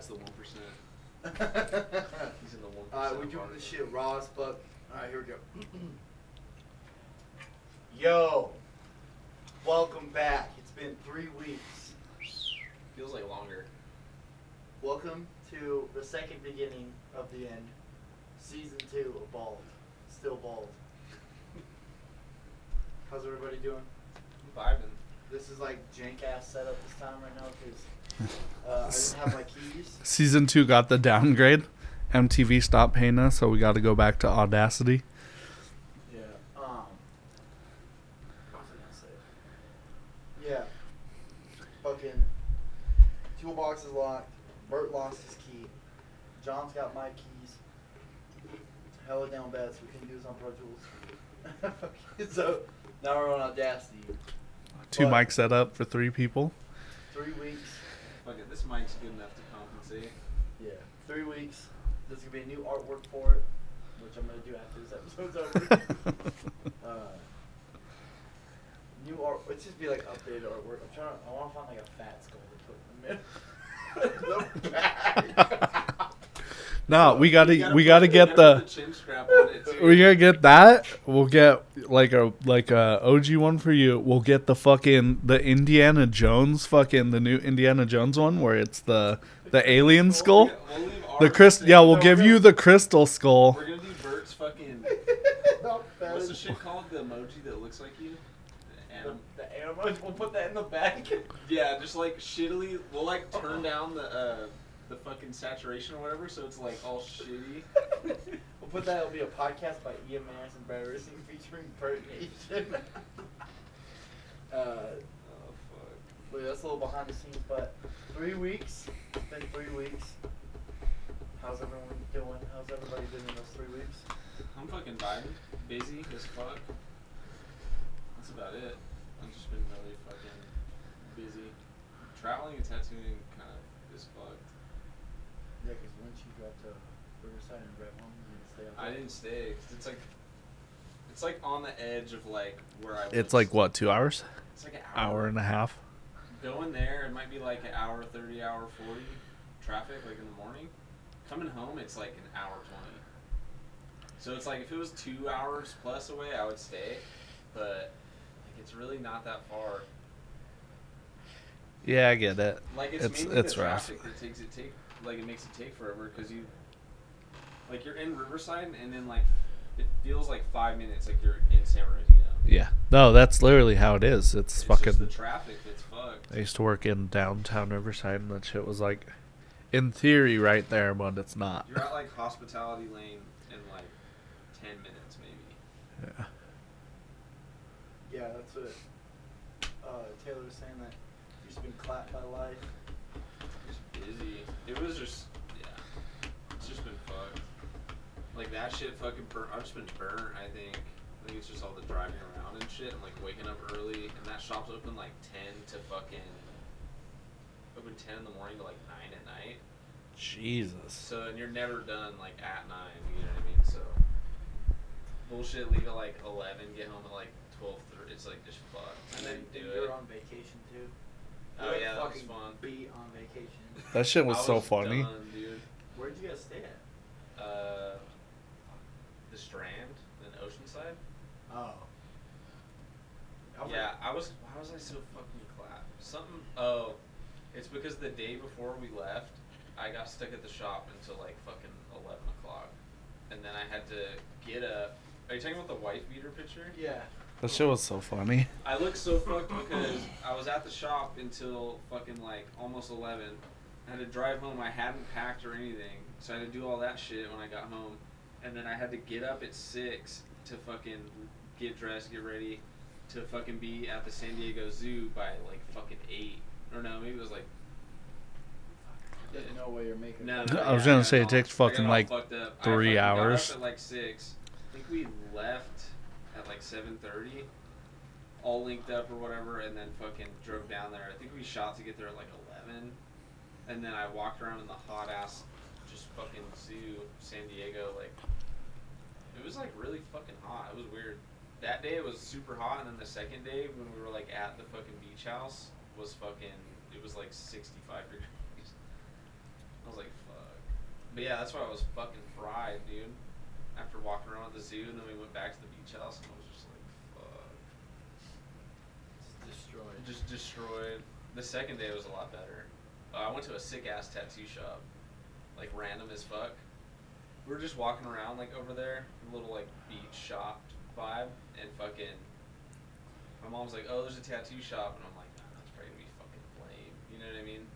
guy's the one percent. He's in the one percent. Alright, we're doing this shit raw as fuck. Alright, here we go. Yo, welcome back. It's been three weeks. Feels like longer. Welcome to the second beginning of the end. Season two of Bald. Still Bald. How's everybody doing? I'm vibing. This is like jank ass setup this time right now because uh, I didn't have my keys. Season two got the downgrade. MTV stopped paying us, so we got to go back to Audacity. Yeah. Um. What was I gonna say? Yeah. Fucking. Toolbox is locked. Bert lost his key. John's got my keys. Hella down bad, so we can do this on Pro Tools. so now we're on Audacity. Two But- mics set up for three people. Three weeks. Fuck it, this mic's good enough to compensate. Yeah. Three weeks. There's gonna be a new artwork for it, which I'm gonna do after this episode's over. uh, new art. Let's just be like updated artwork. I'm trying. To, I want to find like a fat skull to put in the middle. the back. No, we You gotta we gotta put- get you gotta the put chin strap on it We gotta get that. We'll get like a like a OG one for you. We'll get the fucking the Indiana Jones fucking the new Indiana Jones one where it's the the alien skull. We'll, we'll leave The crystal. Yeah, we'll No, give no. you the crystal skull. We're gonna do Bert's fucking. What's the shit called? The emoji that looks like you. The The, anim- the animal. We'll put that in the back. Yeah, just like shittily. We'll like turn down the uh, the fucking saturation or whatever, so it's like all shitty. we'll put that. It'll be a podcast by EMS embarrassing featuring Bert Nation. uh, Oh fuck. Wait, that's a little behind the scenes, but three weeks. It's been three weeks. How's everyone doing? How's everybody been in those three weeks? I'm fucking vibing, busy as fuck. That's about it. I've just been really fucking busy. Traveling and tattooing kind of is fucked. Yeah, because once you got to Riverside and Red Home, you didn't stay up I there. didn't stay. 'cause It's like, it's like on the edge of like where I. It's was. like what two hours? It's like an hour. Hour and a half. Going there, it might be like an hour thirty, hour forty, traffic like in the morning. Coming home, it's like an hour twenty. So it's like if it was two hours plus away, I would stay, but like it's really not that far. Yeah, I get it. Like it's, It's- mainly it's the rough. traffic that takes it take like it makes it take forever because you like you're in Riverside and then like it feels like five minutes like you're in San Bernardino. Yeah. No, that's literally how it is. It's, It's fucking. just the traffic that's fucked. I used to work in downtown Riverside, and that shit was like, in theory, right there, but it's not. You're at like Hospitality Lane in like ten minutes maybe. Yeah. Yeah, that's what uh, Taylor was saying that you've been clapped by life. Just busy. It was just yeah. It's just been fucked. Like that shit fucking burnt. I've just been burnt. I think. I think it's just all the driving around and shit, and like waking up early. And that shop's open like ten to fucking. Open ten in the morning to like nine at night. Jesus. So and you're never done like at nine. You know what I mean? So. Bullshit. Leave at like eleven. Get home at like twelve thirty. It's like just fucked. And then do you're it. on vacation too. Oh You're yeah, that was fucking fun. Beat on vacation. That shit was I so funny. Done, dude. Where'd you guys stay at? Uh, the Strand in Oceanside. Oh. I Yeah, I was. Why was I so fucking clapped? Something. Oh, it's because the day before we left, I got stuck at the shop until like fucking eleven o'clock, and then I had to get up. Are you talking about the wife beater picture? Yeah. That shit was so funny. I looked so fucked because I was at the shop until fucking like almost eleven. I had to drive home. I hadn't packed or anything, so I had to do all that shit when I got home, and then I had to get up at six to fucking get dressed, get ready, to fucking be at the San Diego Zoo by like fucking eight. Or no, maybe it was like. There's no way you're making No, it. no, I was yeah, gonna I say it takes fucking, like, fucked up. I three fucking got up hours. at like six. I think we left at like seven thirty, all linked up or whatever, and then fucking drove down there. I think we shot to get there at like eleven, and then I walked around in the hot ass, just fucking zoo, San Diego. Like, it was like really fucking hot. It was weird. That day it was super hot, and then the second day when we were like at the fucking beach house was fucking. It was like sixty five degrees. I was like, fuck. but yeah, that's why I was fucking fried, dude. After walking around at the zoo, and then we went back to the beach house, and I was just like, fuck. It's destroyed. Just destroyed. The second day it was a lot better. I went to a sick ass tattoo shop, like random as fuck. We were just walking around like over there, a little like beach shop vibe, and fucking. My mom's like, "Oh, there's a tattoo shop," and I'm like, nah, "That's probably gonna be fucking lame." You know what I mean?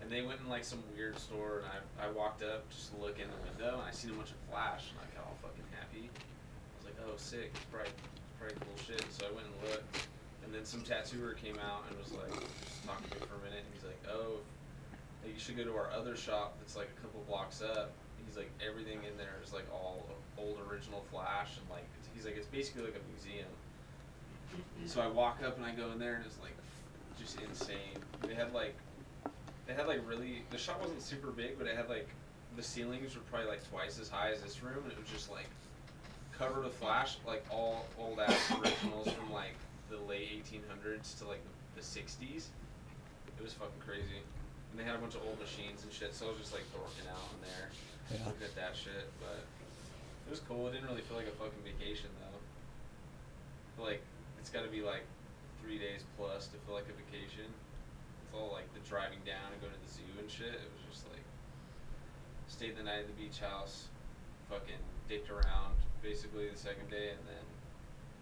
And they went in like some weird store, and I I walked up just to look in the window, and I seen a bunch of flash, and I got all fucking happy. I was like, "Oh, sick! It's probably, it's probably cool shit." So I went and looked. And then some tattooer came out and was like, just talking to me for a minute. And he's like, oh, you should go to our other shop that's like a couple blocks up. He's like, everything in there is like all old original Flash. And like, he's like, it's basically like a museum. So I walk up and I go in there and it's like, just insane. They had like, they had like really, the shop wasn't super big, but it had like, the ceilings were probably like twice as high as this room. And it was just like, covered with Flash, like all old ass originals from like the late 1800s to like the, the 60s. It was fucking crazy. And they had a bunch of old machines and shit, so I was just like dorking out in there, Yeah. looking at that shit. But it was cool. It didn't really feel like a fucking vacation though. Like it's got to be like three days plus to feel like a vacation. It's all like the driving down and going to the zoo and shit. It was just like stayed the night at the beach house, fucking dicked around basically the second day, and then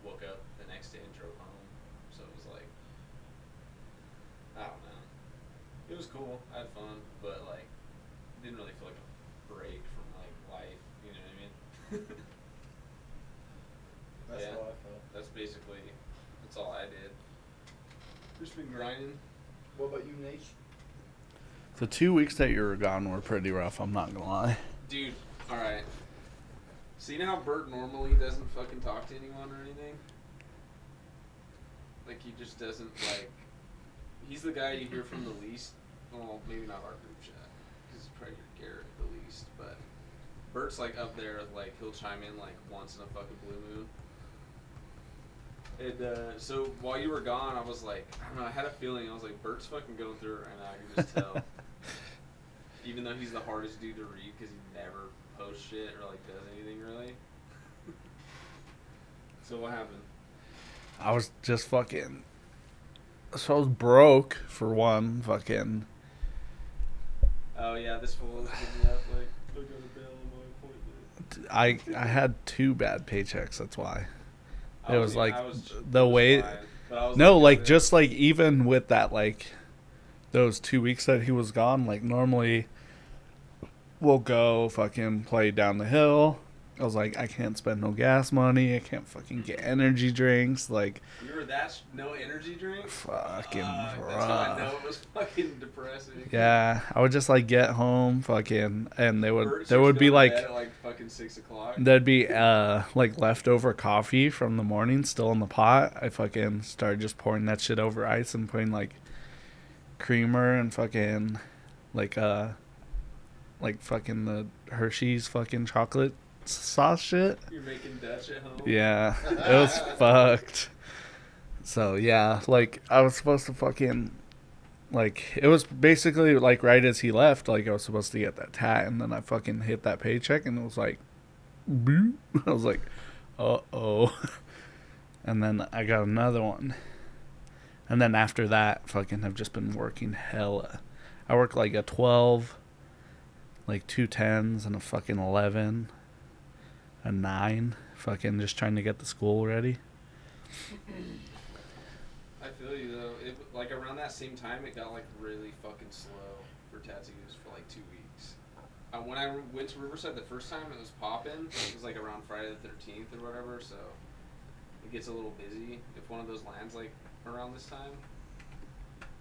woke up the next day and drove home. So it was like, I don't know. It was cool. I had fun, but like, didn't really feel like a break from like life. You know what I mean? That's Yeah. how I felt. That's basically, that's all I did. Just been grinding. What about you, Nate? The two weeks that you were gone were pretty rough. I'm not gonna lie. Dude, alright. So you know how Bert normally doesn't fucking talk to anyone or anything? Like he just doesn't like. He's the guy you hear from the least. Well, maybe not our group chat, because it's probably Garrett the least. But Bert's like up there, like he'll chime in like once in a fucking blue moon. And uh, so while you were gone, I was like, I don't know, I had a feeling. I was like, Bert's fucking going through it right now. I can just tell. Even though he's the hardest dude to read because he never posts shit or like does anything really. so what happened? I was just fucking. So I was broke for one. Fucking. Oh yeah, this fool was hitting up like, I got bail on my appointment. I I had two bad paychecks. That's why. I It was I like was- the it was way. fine, was No, yeah, like just like even with that, like those two weeks that he was gone, like normally we'll go fucking play down the hill. I was like, I can't spend no gas money. I can't fucking get energy drinks. Like, You were that no energy drink. fucking how I know it was fucking depressing. Yeah, I would just like get home, fucking, and they would Bert there would be like at, like fucking six o'clock. there'd be uh like leftover coffee from the morning still in the pot. I fucking started just pouring that shit over ice and putting like creamer and fucking like uh like fucking the Hershey's fucking chocolate sauce shit. You're making Dutch at home. Yeah, it was fucked. So yeah, like I was supposed to fucking like it was basically like right as he left, like I was supposed to get that tat, and then I fucking hit that paycheck, and it was like, boop. I was like, uh oh, and then I got another one, and then after that, fucking have just been working hella. I work like a twelve, like two tens and a fucking eleven, a nine, fucking just trying to get the school ready. I feel you though. It like around that same time, it got like really fucking slow for tattoos for like two weeks. Uh, when I went to Riverside the first time, it was popping. It was like around Friday the thirteenth or whatever, so it gets a little busy if one of those lands like around this time.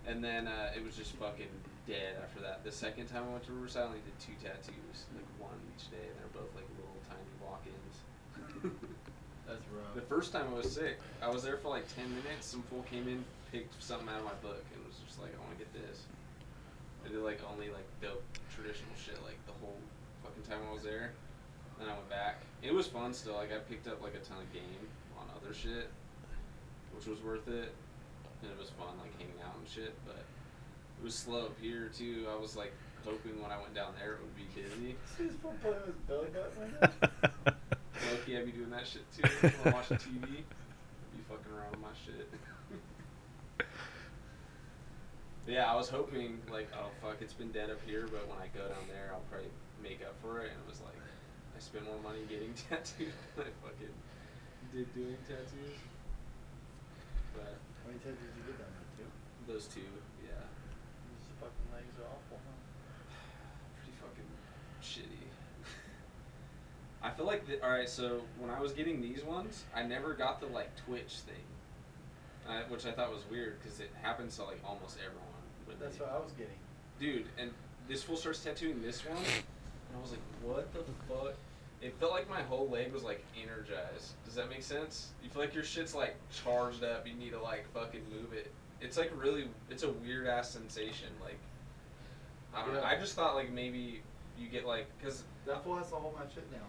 And then uh, it was just fucking dead after that. The second time I went to Riverside, I only did two tattoos, like one each day, and they're both like. That's rough. The first time I was sick, I was there for like ten minutes. Some fool came in, picked something out of my book, and was just like, "I want to get this." I did like only like dope traditional shit like the whole fucking time I was there. Then I went back. It was fun still. Like I picked up like a ton of game on other shit, which was worth it, and it was fun like hanging out and shit. But it was slow up here too. I was like hoping when I went down there it would be busy. See this fool playing with his belly button right now? Loki, I be doing that shit too. When I'm watching TV, be fucking around with my shit. But yeah, I was hoping like, oh fuck, it's been dead up here, but when I go down there, I'll probably make up for it. And it was like, I spent more money getting tattooed than I fucking did doing tattoos. But How many times did you get down there? Two? those two, yeah, These fucking legs are awful, huh? pretty fucking shitty. I feel like the, all right. So when I was getting these ones, I never got the like twitch thing, I, which I thought was weird because it happens to like almost everyone. That's the- what I was getting. dude. And this fool starts tattooing this one, and I was like, what the fuck? It felt like my whole leg was like energized. Does that make sense? You feel like your shit's like charged up. You need to like fucking move it. It's like really, it's a weird ass sensation. Like, I don't know. I just thought like maybe you get like, cause That fool has to hold my shit down.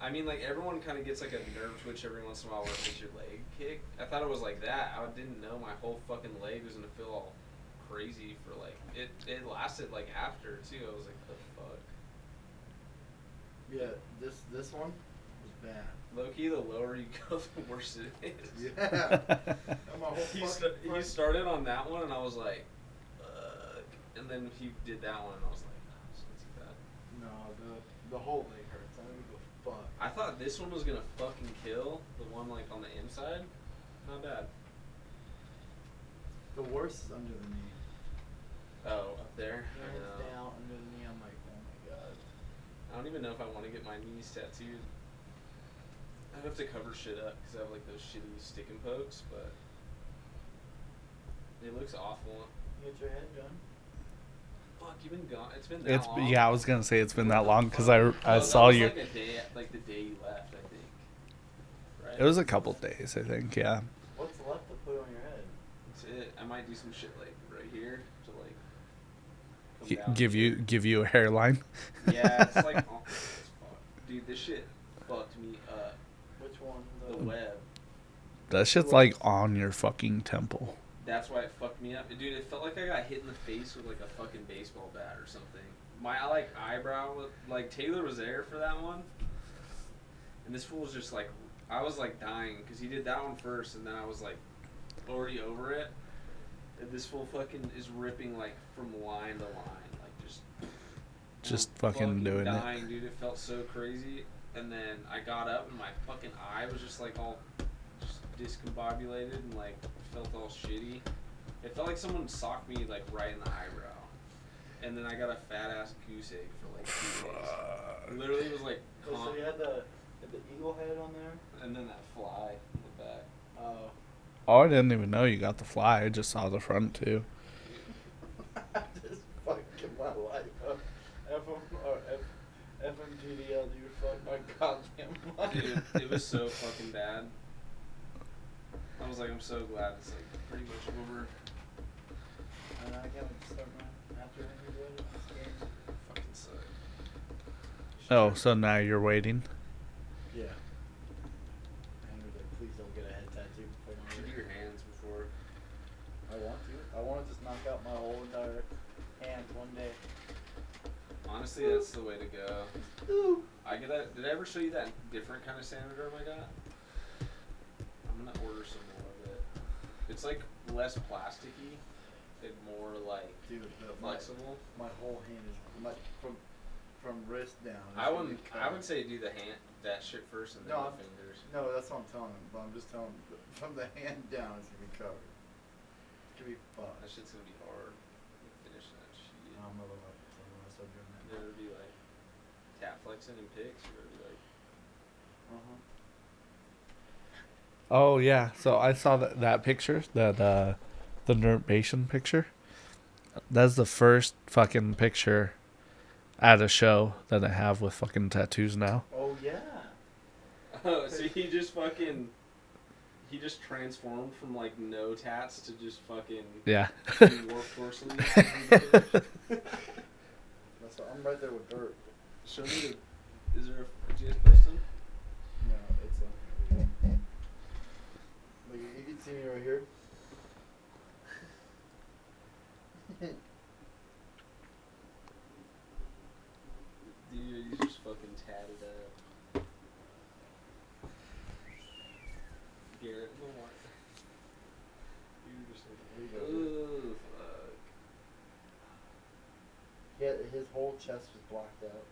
I mean, like everyone kind of gets like a nerve twitch every once in a while where it gets your leg kicked. I thought it was like that. I didn't know my whole fucking leg was gonna feel all crazy for like it. It lasted like after too. I was like, the fuck. Yeah, this this one was bad. Low key, the lower you go, the worse it is. Yeah. My whole He, fucking sta- he started on that one, and I was like, fuck. And then he did that one, and I was like, no, it's not bad. No, the the whole leg hurts. I don't give a fuck. I thought this one was gonna fucking kill the one like on the inside. Not bad. The worst is under the knee. Oh, up there. I Hands know. down under the knee. I'm like, oh my god. I don't even know if I want to get my knees tattooed. I'd have to cover shit up because I have like those shitty stick and pokes, but it looks awful. You get your head done. Fuck, you've been gone. It's been that It's long. yeah, I was gonna say it's been that long because I Oh, I that saw you. Like day, like the day you left, I think. Right. It was a couple days, I think. Yeah. What's left to put on your head? That's it. I might do some shit like right here to like. come G- give you it. give you a hairline. Yeah, it's like awful as fuck. Dude, this shit fucked me up. Which one? The web. that shit's like on your fucking temple. That's why it fucked me up, dude. It felt like I got hit in the face with like a fucking baseball bat or something. My like eyebrow, like Taylor was there for that one, and this fool was just like, I was like dying because he did that one first, and then I was like, already over it, and this fool fucking is ripping like from line to line, like just, Just I'm fucking doing it. dying, dude. It felt so crazy, and then I got up and my fucking eye was just like all discombobulated and like felt all shitty. It felt like someone socked me like right in the eyebrow, and then I got a fat ass goose egg for like two days. Literally it was like, Oh, so you had the had the eagle head on there. and then that fly in the back. Oh. Oh, I didn't even know you got the fly. I just saw the front too. just fucking my life up. FM or F, FMGDL, dude, fuck my goddamn life. Dude, it was so fucking bad. I was like, I'm so glad it's like pretty much over. And I gotta start my after interview. Fucking suck. Oh, so now you're waiting. Yeah. And like, please don't get a head tattoo before my should do your hands before. I want to. I want to just knock out my whole entire hand one day. Honestly, that's the way to go. Ooh. I get that. Did I ever show you that different kind of Saniderm I got? I'm gonna order some more of it. It's like less plasticky and more like Dude, the, my, flexible. my whole hand is my from from wrist down. I wouldn't. I would say do the hand that shit first and then No, the I'm- fingers. No, that's what I'm telling him. But I'm just telling him from the hand down, it's gonna be covered. It's gonna be fucked. That shit's gonna be hard. Finish that shit. I'm gonna up so I'm gonna start doing that. You're gonna be like tap flexing and pics. You're gonna be like, Uh-huh. Oh yeah, so I saw that that picture, that uh, the Nerdbation picture. That's the first fucking picture at a show that I have with fucking tattoos now. Oh yeah. oh, so he just fucking. He just transformed from like no tats to just fucking Yeah. warp force lead. That's what, I'm right there with Bert. Show me the. Is there a? Did you guys post them? You can see me right here. Dude, you just fucking tatted up. Garrett Lamar. Ooh, fuck. Yeah, his whole chest was blocked out.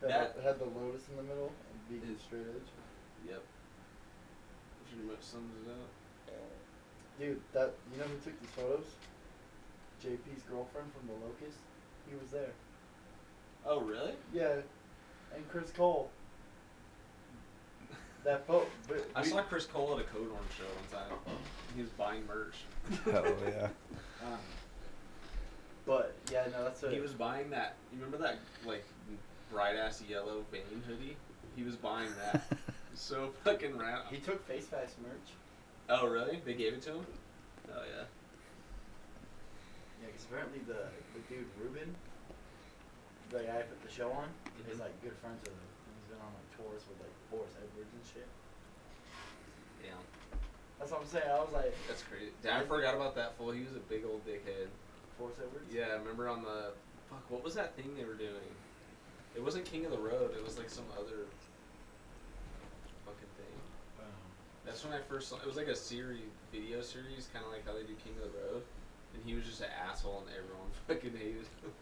Had that the, had the lotus in the middle and vegan straight edge. Yep. Pretty much sums it up. Dude, that you know who took these photos? JP's girlfriend from the Locust. He was there. Oh really? Yeah, and Chris Cole. That photo. But I we- saw Chris Cole at a Code Orange show one time. He was buying merch. Hell yeah. Um, but yeah, no, that's a. He was buying that. You remember that like bright ass yellow Bane hoodie? He was buying that. so fucking random. He took Face Facts merch. Oh really? They gave it to him? Oh yeah. Yeah, because apparently the the dude Ruben, the guy I put the show on, is Mhm. like good friends with him. He's been on like tours with like Boris Edwards and shit. Yeah. That's what I'm saying. I was like, That's crazy. I forgot about that fool. He was a big old dickhead. Boris Edwards. Yeah, I remember on the fuck? What was that thing they were doing? It wasn't King of the Road. It was like some other fucking thing. Um, That's when I first saw. It was like a series, video series, kind of like how they do King of the Road. And he was just an asshole, and everyone fucking hated him.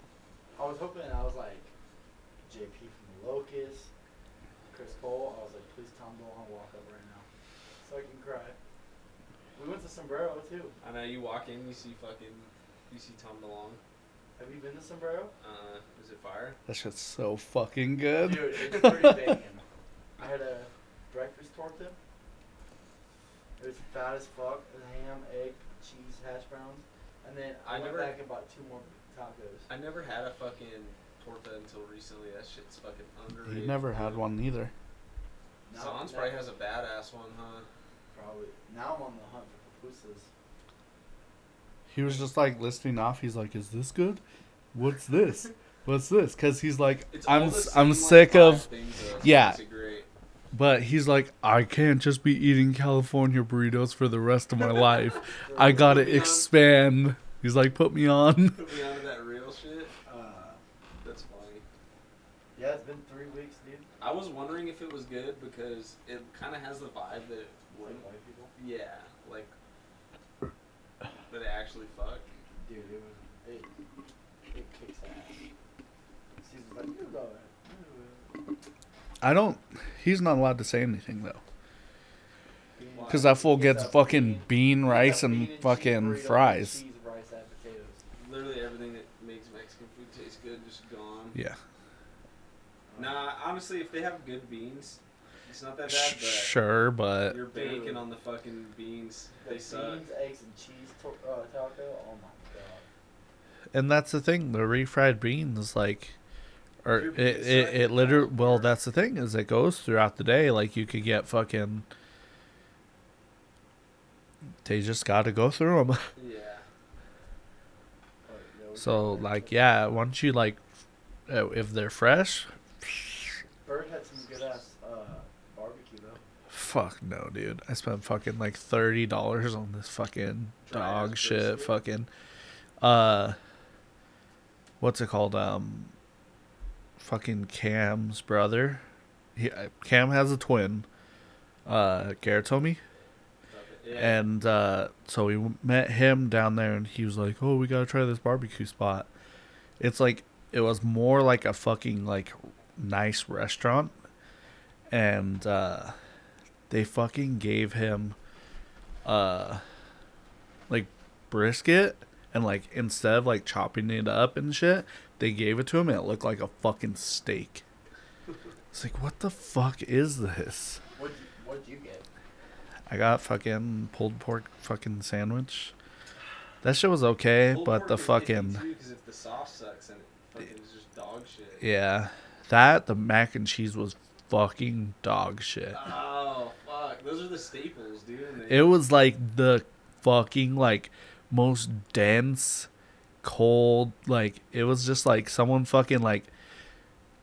I was hoping I was like JP from the Locust, Chris Cole. I was like, please Tom DeLonge walk up right now, so I can cry. We went to Sombrero too. I know you walk in, you see fucking, you see Tom DeLonge. Have you been to Sombrero? Uh, is it fire? That shit's so fucking good. Dude, it's pretty banging. I had a breakfast torta. It was fat as fuck. It was ham, egg, cheese, hash browns, and then I, I went never- back and bought two more tacos. I never had a fucking torta until recently. That shit's fucking underrated. You never had dude. one either. Now- Zons now- probably has a badass one, huh? Probably. Now I'm on the hunt for pupusas. He was just like listing off. He's like, "Is this good? What's this? What's this?" Because he's like, It's "I'm all the s- same, I'm like, sick five of," things, though, so Yeah. makes it great. But he's like, "I can't just be eating California burritos for the rest of my life. I gotta Put me on- expand." He's like, "Put me on." Put me onto that real shit. Uh, That's funny. yeah, it's been three weeks, dude. I was wondering if it was good because it kind of has the vibe that Like white people. Yeah, like that it actually fuck. Dude, it was it. It kicks ass. Caesar's like, you go ahead. I don't. He's not allowed to say anything though, because that fool gets fucking bean- bean rice gets bean and fucking burrito fries. Cheese, rice, and potatoes. Literally everything that makes Mexican food taste good just gone. Yeah. Nah, honestly, if they have good beans, it's not that bad. But Sure, but you're banking Dude. on the fucking beans. The They suck. beans, eggs, and cheese to- uh, taco. Oh my god. and that's the thing. The refried beans, like, or it it, it literally. Well, that's the thing is it goes throughout the day. Like you could get fucking. They just got to go through them. Yeah. But, yeah, we So like yeah, once you like, if they're fresh, Bird had some good ass uh, barbecue though. fuck no, dude. I spent fucking like thirty dollars on this fucking Dry dog shit. Fucking, uh, what's it called? Um, fucking Cam's brother. He uh, Cam has a twin. Uh. Yeah. And uh, so we met him down there, and he was like, "Oh, we gotta try this barbecue spot." It's like it was more like a fucking like nice restaurant, and uh, they fucking gave him uh like brisket, and like instead of like chopping it up and shit, they gave it to him, and it looked like a fucking steak. It's like, what the fuck is this? What'd you, what'd you get? I got fucking pulled pork fucking sandwich. That shit was okay, Pulled but the fucking too, if the sauce sucks and it fucking is just dog shit. yeah, that the mac and cheese was fucking dog shit. Oh fuck! Those are the staples, dude. It was like the fucking like most dense, cold. Like it was just like someone fucking like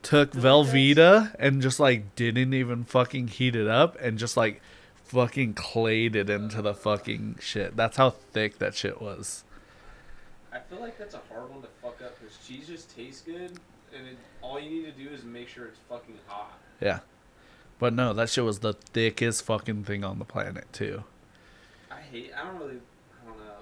took Feel like that's- Velveeta and just like didn't even fucking heat it up and just like fucking clayed it into the fucking shit. That's how thick that shit was. I feel like that's a hard one to fuck up because cheese just tastes good, and it, all you need to do is make sure it's fucking hot. Yeah. But no, that shit was the thickest fucking thing on the planet too. I hate. I don't really. I don't know.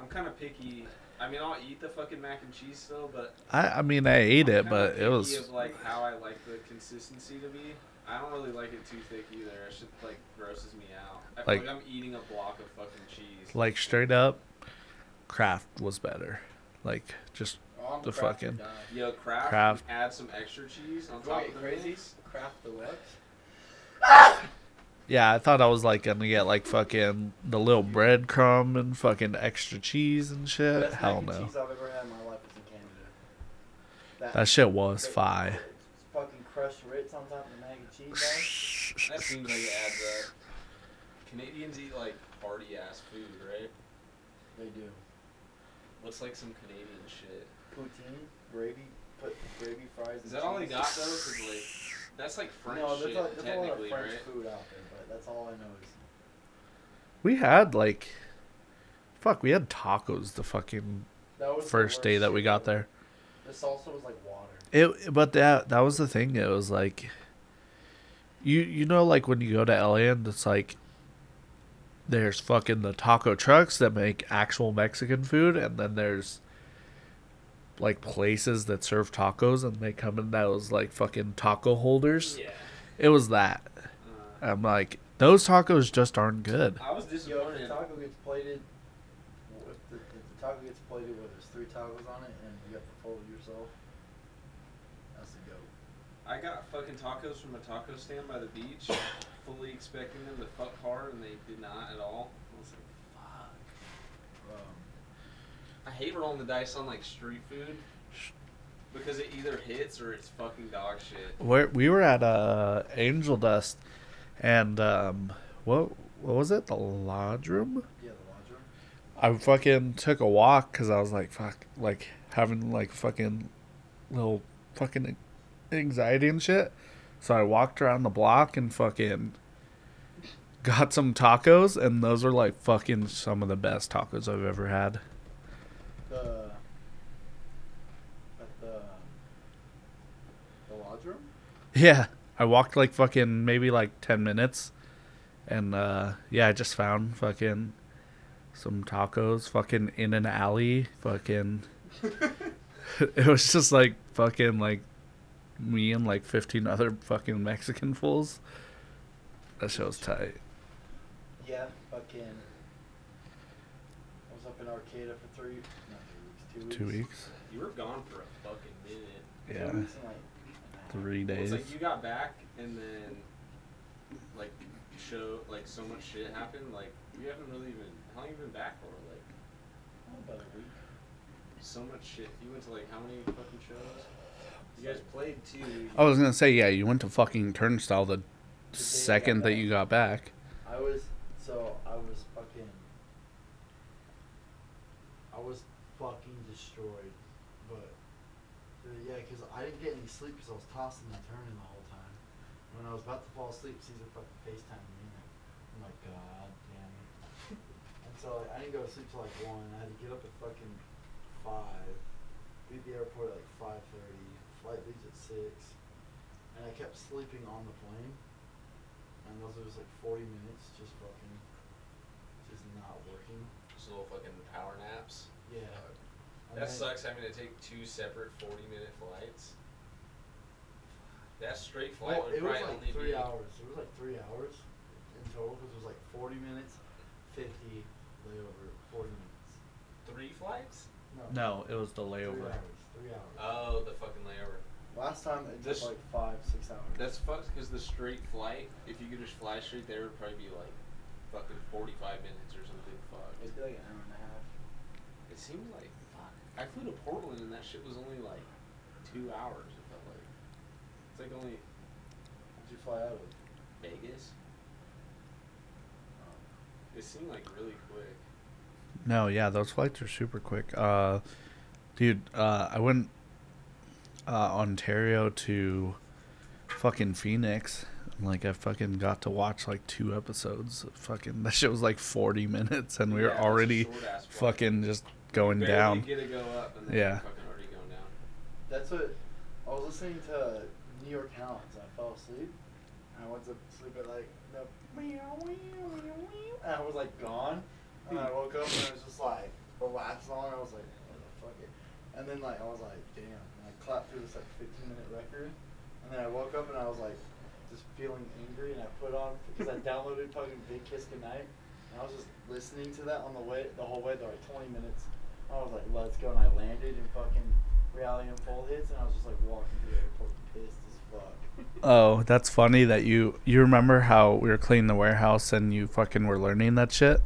I'm kind of picky. I mean, I'll eat the fucking mac and cheese still, but I I mean I ate I'm it, but it was of like how I like the consistency to be. I don't really like it too thick either. It shit like grosses me out. I feel Like- like I'm eating a block of fucking cheese. like straight up. Kraft was better. Like just Oh, The Kraft fucking- guy. Yo, Kraft, Kraft. add some extra cheese on You wanna top get of the crazy? mix. Kraft Deluxe. yeah, I thought I was like gonna get like fucking the little breadcrumb and fucking extra cheese and shit. Best Hell mac and no. cheese I've ever had in my life was in Canada. That shit was that- fire. Fucking crushed Ritz on top of the mac and cheese, guys. That seems like it adds up. Canadians eat like party ass food, right? They do. Looks like some Canadian shit. Poutine, gravy, put gravy fries. Is and that all they cheese. got though? 'Cause, like that's like French no, there's, shit a, there's a lot of technically, French right? food out there, but that's all I know is We had like, fuck, we had tacos the fucking that was the first day worst that we shit got there. The salsa was like water. It, but that that was the thing. It was like, you you know, like when you go to LA and it's like, there's fucking the taco trucks that make actual Mexican food, and then there's like places that serve tacos and they come in those like fucking taco holders. Yeah. It was that. Uh, I'm like, those tacos just aren't good. I was Yo, if the taco gets plated, if the, if the taco gets plated where there's three tacos on it and you have to fold it yourself, that's a go. I got fucking tacos from a taco stand by the beach, fully expecting them to fuck hard, and they did not at all. I was like, fuck. Um, I hate rolling the dice on like street food because it either hits or it's fucking dog shit. Where we were at uh, Angel Dust, and um, what what was it? The lodge room. yeah, the lodge room. I fucking took a walk because I was like, fuck, like having like fucking little fucking anxiety and shit. So I walked around the block and fucking got some tacos, and those are like fucking some of the best tacos I've ever had. The at the the lodge room. Yeah, I walked like fucking maybe like ten minutes, and uh yeah, I just found fucking some tacos, fucking in an alley, fucking. it was just like fucking like me and like fifteen other fucking Mexican fools. That shit was tight. Yeah, fucking. I was up in Arcata for three, not three weeks, two weeks. You were gone for a fucking minute. Yeah, weeks and, like, three Well, days. It's like you got back and then like show like so much shit happened. Like you haven't really even how long you been back for? Like about a week. so much shit. You went to like how many fucking shows? You guys played too. I was gonna say yeah, you went to fucking Turnstile the day I got second that you got back. I was so I was fucking. I was fucking destroyed, but uh, yeah, because I didn't get any sleep because I was tossing and turning the whole time. When I was about to fall asleep, Caesar fucking FaceTime me. And I'm like, oh God damn it. and so like, I didn't go to sleep till like one. I had to get up at fucking five. Leave the airport at like five thirty. Flight leaves at six. And I kept sleeping on the plane. And those just like 40 minutes just fucking, just not working. Just little fucking power naps. Yeah. And That sucks having to take two separate forty minute flights. That straight flight Well, it was like only three be hours. It was like three hours in total because it was like 40 minutes, 50 layover, 40 minutes. three flights. No. No, it was the layover. Three layover. hours. Three hours. Oh, the fucking layover. Last time it This- took like five, six hours. That's fucked because the straight flight, if you could just fly straight there, would probably be like fucking 45 minutes or something. Fuck. It'd be like an hour and a half. It seems like, fuck. I flew to Portland and that shit was only like two hours, it felt like. It's like only Did you fly out of? Vegas. It seemed like really quick. No, yeah, those flights are super quick. Uh, dude, uh, I went uh, Ontario to fucking Phoenix. and, Like I fucking got to watch like two episodes. Fucking that shit was like forty minutes, and we Yeah, were already fucking just going Barely down. get to go up and then Yeah. fucking already going down. That's what I was listening to New York Hounds. I fell asleep. I went to sleep at like the and I was like gone. And I woke up and it was just like the last song. I was like, oh, what fuck it. And then like I was like, damn. And I clapped through this like 15 minute record, and then I woke up and I was like, just feeling angry, and I put on because I downloaded fucking Big Kiss Goodnight, and I was just listening to that on the way the whole way, there like 20 minutes. I was like, let's go, and I landed and fucking reality and full hits, and I was just like walking through the airport pissed. Oh, that's funny that you you remember how we were cleaning the warehouse and you fucking were learning that shit.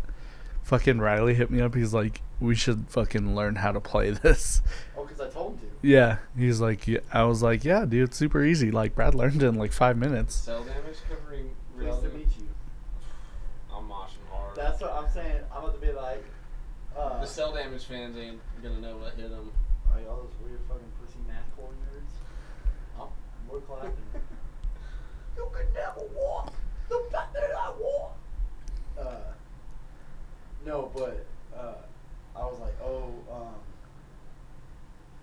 Fucking Riley hit me up. He's like, we should fucking learn how to play this. Oh, because I told him to. Yeah, he's like, yeah. I was like, yeah, dude, it's super easy. Like Brad learned it in like five minutes. Cell damage covering Pleased reality. to meet you. I'm moshing hard. That's what I'm saying. I'm about to be like, uh, the cell damage fans ain't gonna know what hit them. Are y'all those weird fucking pussy mathcore nerds? I'm, we're clapping. you could never walk the path that I walk. Uh, no, but uh, I was like, oh, um,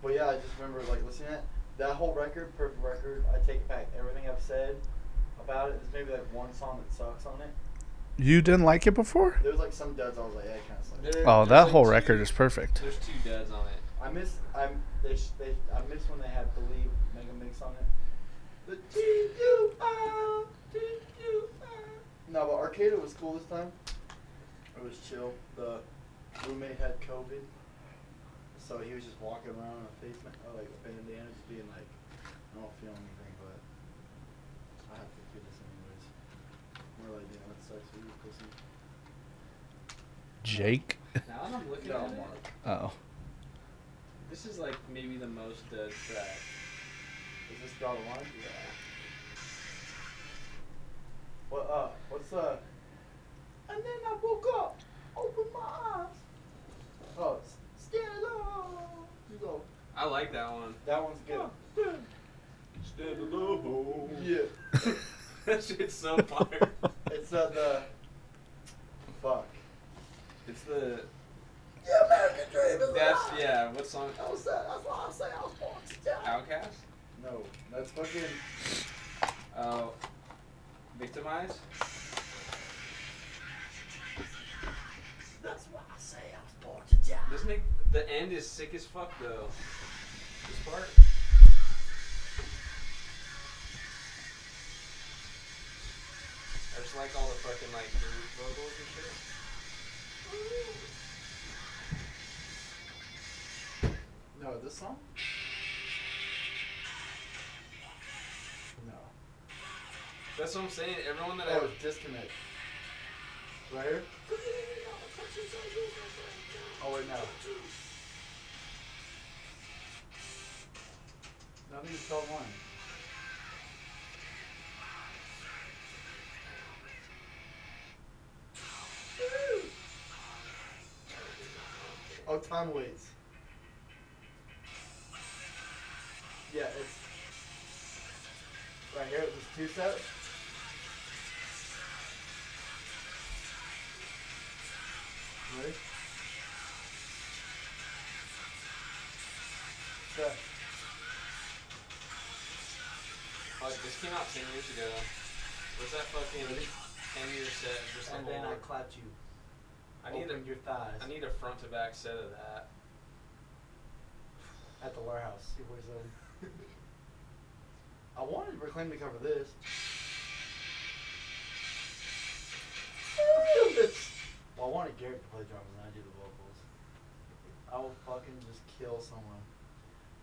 but yeah, I just remember like listening to it. that whole record, perfect record. I take back everything I've said about it. There's maybe like one song that sucks on it. You didn't like it before? There was like some duds I was like, yeah, it kind of sucks. There- Oh, there's that like whole two- record is perfect. There's two duds on it. I miss I'm they they I miss when they had Believe Mega Mix on it. The T U R T U R. No, but Arcata was cool this time. It was chill. The roommate had COVID, so he was just walking around in a face ma- uh, like a bandana, just being like, I don't feel anything, but I have to do this anyways. We're like, damn, that sucks for you, pussy. Jake. Now that I'm looking No, at it, Mark. Oh. this is like maybe the most dud track. Is this Draw the Line? Yeah. What, uh, what's, uh, and then I woke up, opened my eyes. Oh, s- stand up. You go. I like that one. That one's good. Stand alone. Yeah. that shit's so fire. It's, uh, the, fuck. It's the. The American dream is That's alive. yeah. What song? That was that. That's why I say I was born to die. Outcast. No, that's fucking. Oh, victimize. That's why I say I was born to die. This make the end is sick as fuck though. This part. I just like all the fucking like groove vocals and shit. No, this song? That's what I'm saying. Everyone that Oh, I it's disconnect. Right here? Oh, wait, no. No, I think it's called one. Oh, time waits. Yeah, it's right here. There's two sets. Ready? Set. like oh, this came out ten years ago. What's that fucking Ready? ten year set? Just the And whole then I clapped you. I need a your thighs. I need a front to back set of that. at the warehouse. See what he's. I wanted to Reclaim to cover this. Jared can play drums and I do the vocals. I will fucking just kill someone.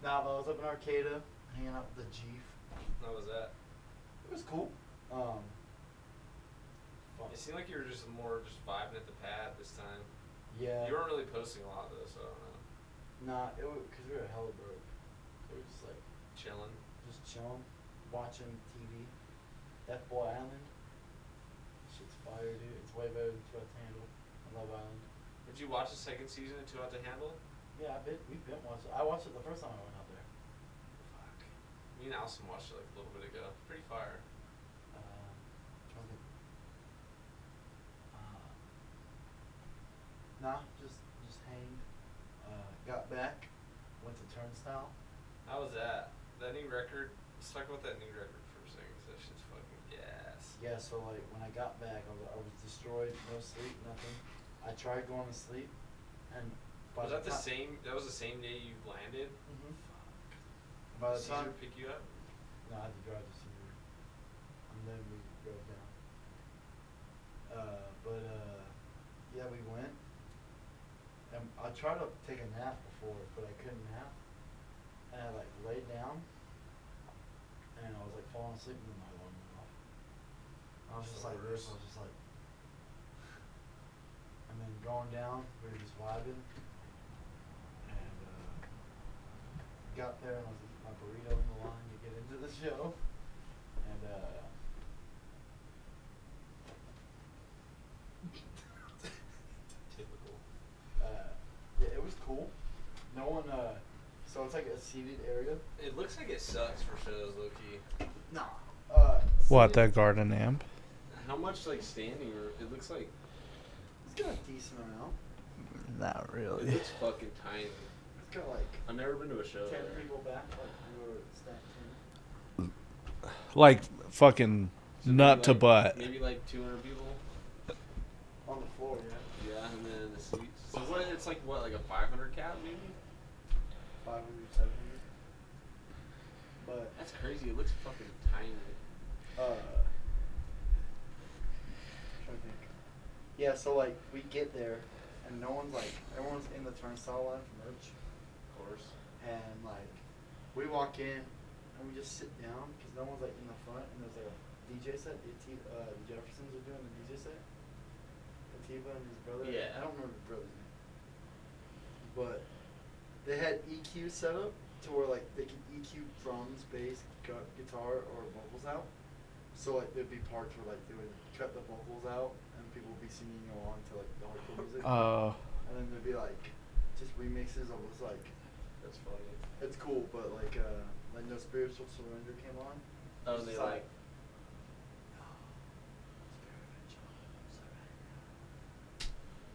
Nah, but I was up in Arcata hanging out with the Jeef. How was that? It was cool. Um, fun. It seemed like you were just more just vibing at the pad this time. Yeah. You weren't really posting a lot though, so I don't know. Nah, it was because we were hella broke. We were just like chilling, just chilling, watching TV. That boy Island. Shit's fire, dude. It's way better than 210 love Island. Did you watch the second season of Too Hot to Handle? Yeah, I bet we've been watching. I watched it the first time I went out there. Fuck. Me and Allison watched it like a little bit ago. Pretty fire. Um, think. Uh, nah, just just hanged. Uh, got back. Went to Turnstile. How was that? That new record. Let's talk about that new record for a second. that shit's fucking gas. Yeah, so like when I got back, I was, I was destroyed. No sleep, nothing. I tried going to sleep, and By Was that the ti- same? That was the same day you landed. Mhm. By the Caesar time, pick you up. no, I had to drive to Cedar, and then we drove down. Uh, but uh, yeah, we went, and I tried to take a nap before, but I couldn't nap, and I like laid down, and I was like falling asleep, and then my alarm went off. I was just like this. I was just like, and then going down, we were just vibing, and uh, got there and I was eating my burrito in the line to get into the show, and uh. Typical. Uh, yeah, it was cool. No one, uh, so it's like a seated area. It looks like it sucks for shows, low key. No. Uh, What seated- that garden amp? How much like standing? Or it looks like It's got a decent amount. Not it really. looks fucking tiny. It's got like I've never been to a show. ten there. people back, like we were stacked in. Like fucking So maybe, nut to like- butt. Maybe like 200 people. On the floor, yeah. Yeah, and then the seats. So what? It's like what? Like a 500 cap maybe? 500, 700. But, That's crazy. It looks fucking tiny. uh, trying to think. Yeah, so like we get there, and no one's like, everyone's in the turnstile line for merch. Of course. and like we walk in and we just sit down because no one's like in the front and there's like a DJ set. The, uh, the Jeffersons are doing the DJ set. Atiba and his brother. Yeah. I don't remember his brother's name. But they had EQ set up to where like they could EQ drums, bass, gu- guitar, or vocals out. So like there'd be parts where like they would cut the vocals out and people be singing along to like the hardcore music. Uh, and then there'd be like just remixes of this like That's funny. it's cool, but like uh like no spiritual surrender came on. Oh, It's they just like.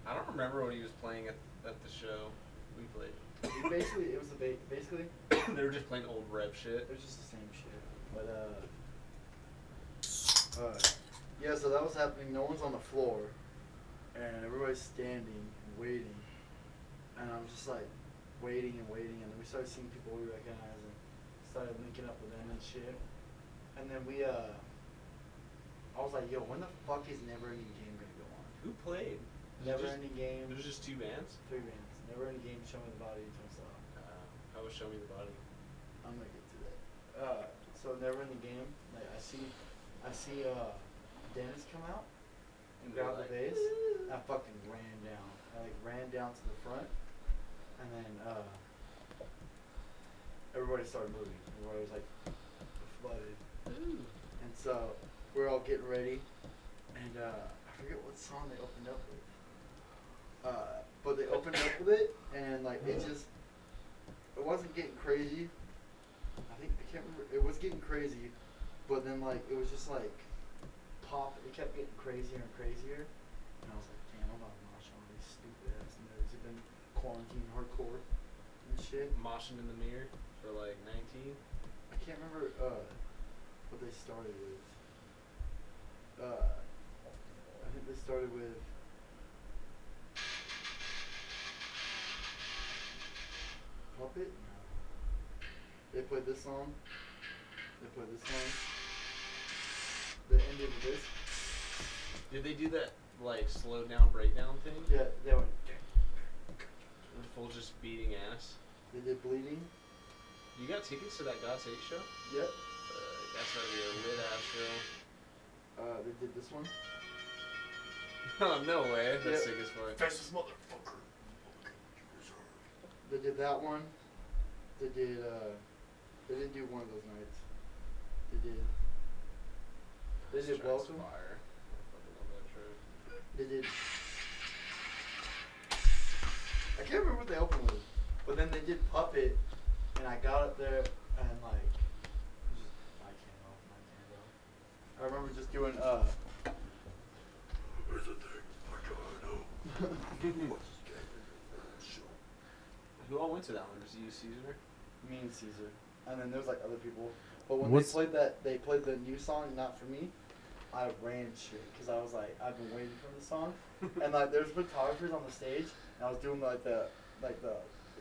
I don't remember what he was playing at at the show we played. It basically it was a ba- basically they were just playing old rev shit. it was just the same shit. But uh uh yeah, so that was happening, no one's on the floor and everybody's standing and waiting. And I was just like waiting and waiting and then we started seeing people we recognize and started linking up with them and shit. And then we uh I was like, yo, when the fuck is Never Ending Game gonna go on? Who played? Was Never Ending Game. Was just two bands. Three bands. Never Ending Game, Show Me the Body, Turnstile. Uh, how was Show Me the Body? I'm gonna get to that. Uh, so Never Ending Game, like I see, I see uh, Dennis come out and And grab the like, bass. I fucking ran down. I like ran down to the front, and then uh, everybody started moving. Everybody was like flooded. And so we're all getting ready, and uh, I forget what song they opened up with. Uh, but they opened up with it, and like it just, it wasn't getting crazy. I think I can't remember. It was getting crazy, but then like it was just like pop. It kept getting crazier and crazier, and I was like, damn, I'm not mosh on these stupid ass nerds who've been quarantine hardcore and shit. Moshing in the mirror for like 19. I can't remember uh, what they started with. Uh, I think they started with. Puppet? They played this song. They played this song. They ended with this. Did they do that like slow down breakdown thing? Yeah, they went. With full just beating ass. They did bleeding. You got tickets to that God's Hate show? Yep. Uh, that's gotta be a lit ass show. Uh, they did this one. Oh no way! That's Yep. sick as fuck. Fastest motherfucker. They did that one. They did. uh They didn't do one of those nights. They did. They This did track's welcome. Fire. I fucking love that track. They did. I can't remember what they opened with, but then they did puppet, and I got up there and like, just my can off, my can off. I remember just doing uh. Who all went to that one? Was you Caesar? Me and Caesar, and then there was like other people. But when What's- they played that, they played the new song, "Not for Me." I ran shit because I was like, I've been waiting for this song, and like there's photographers on the stage, and I was doing like the like the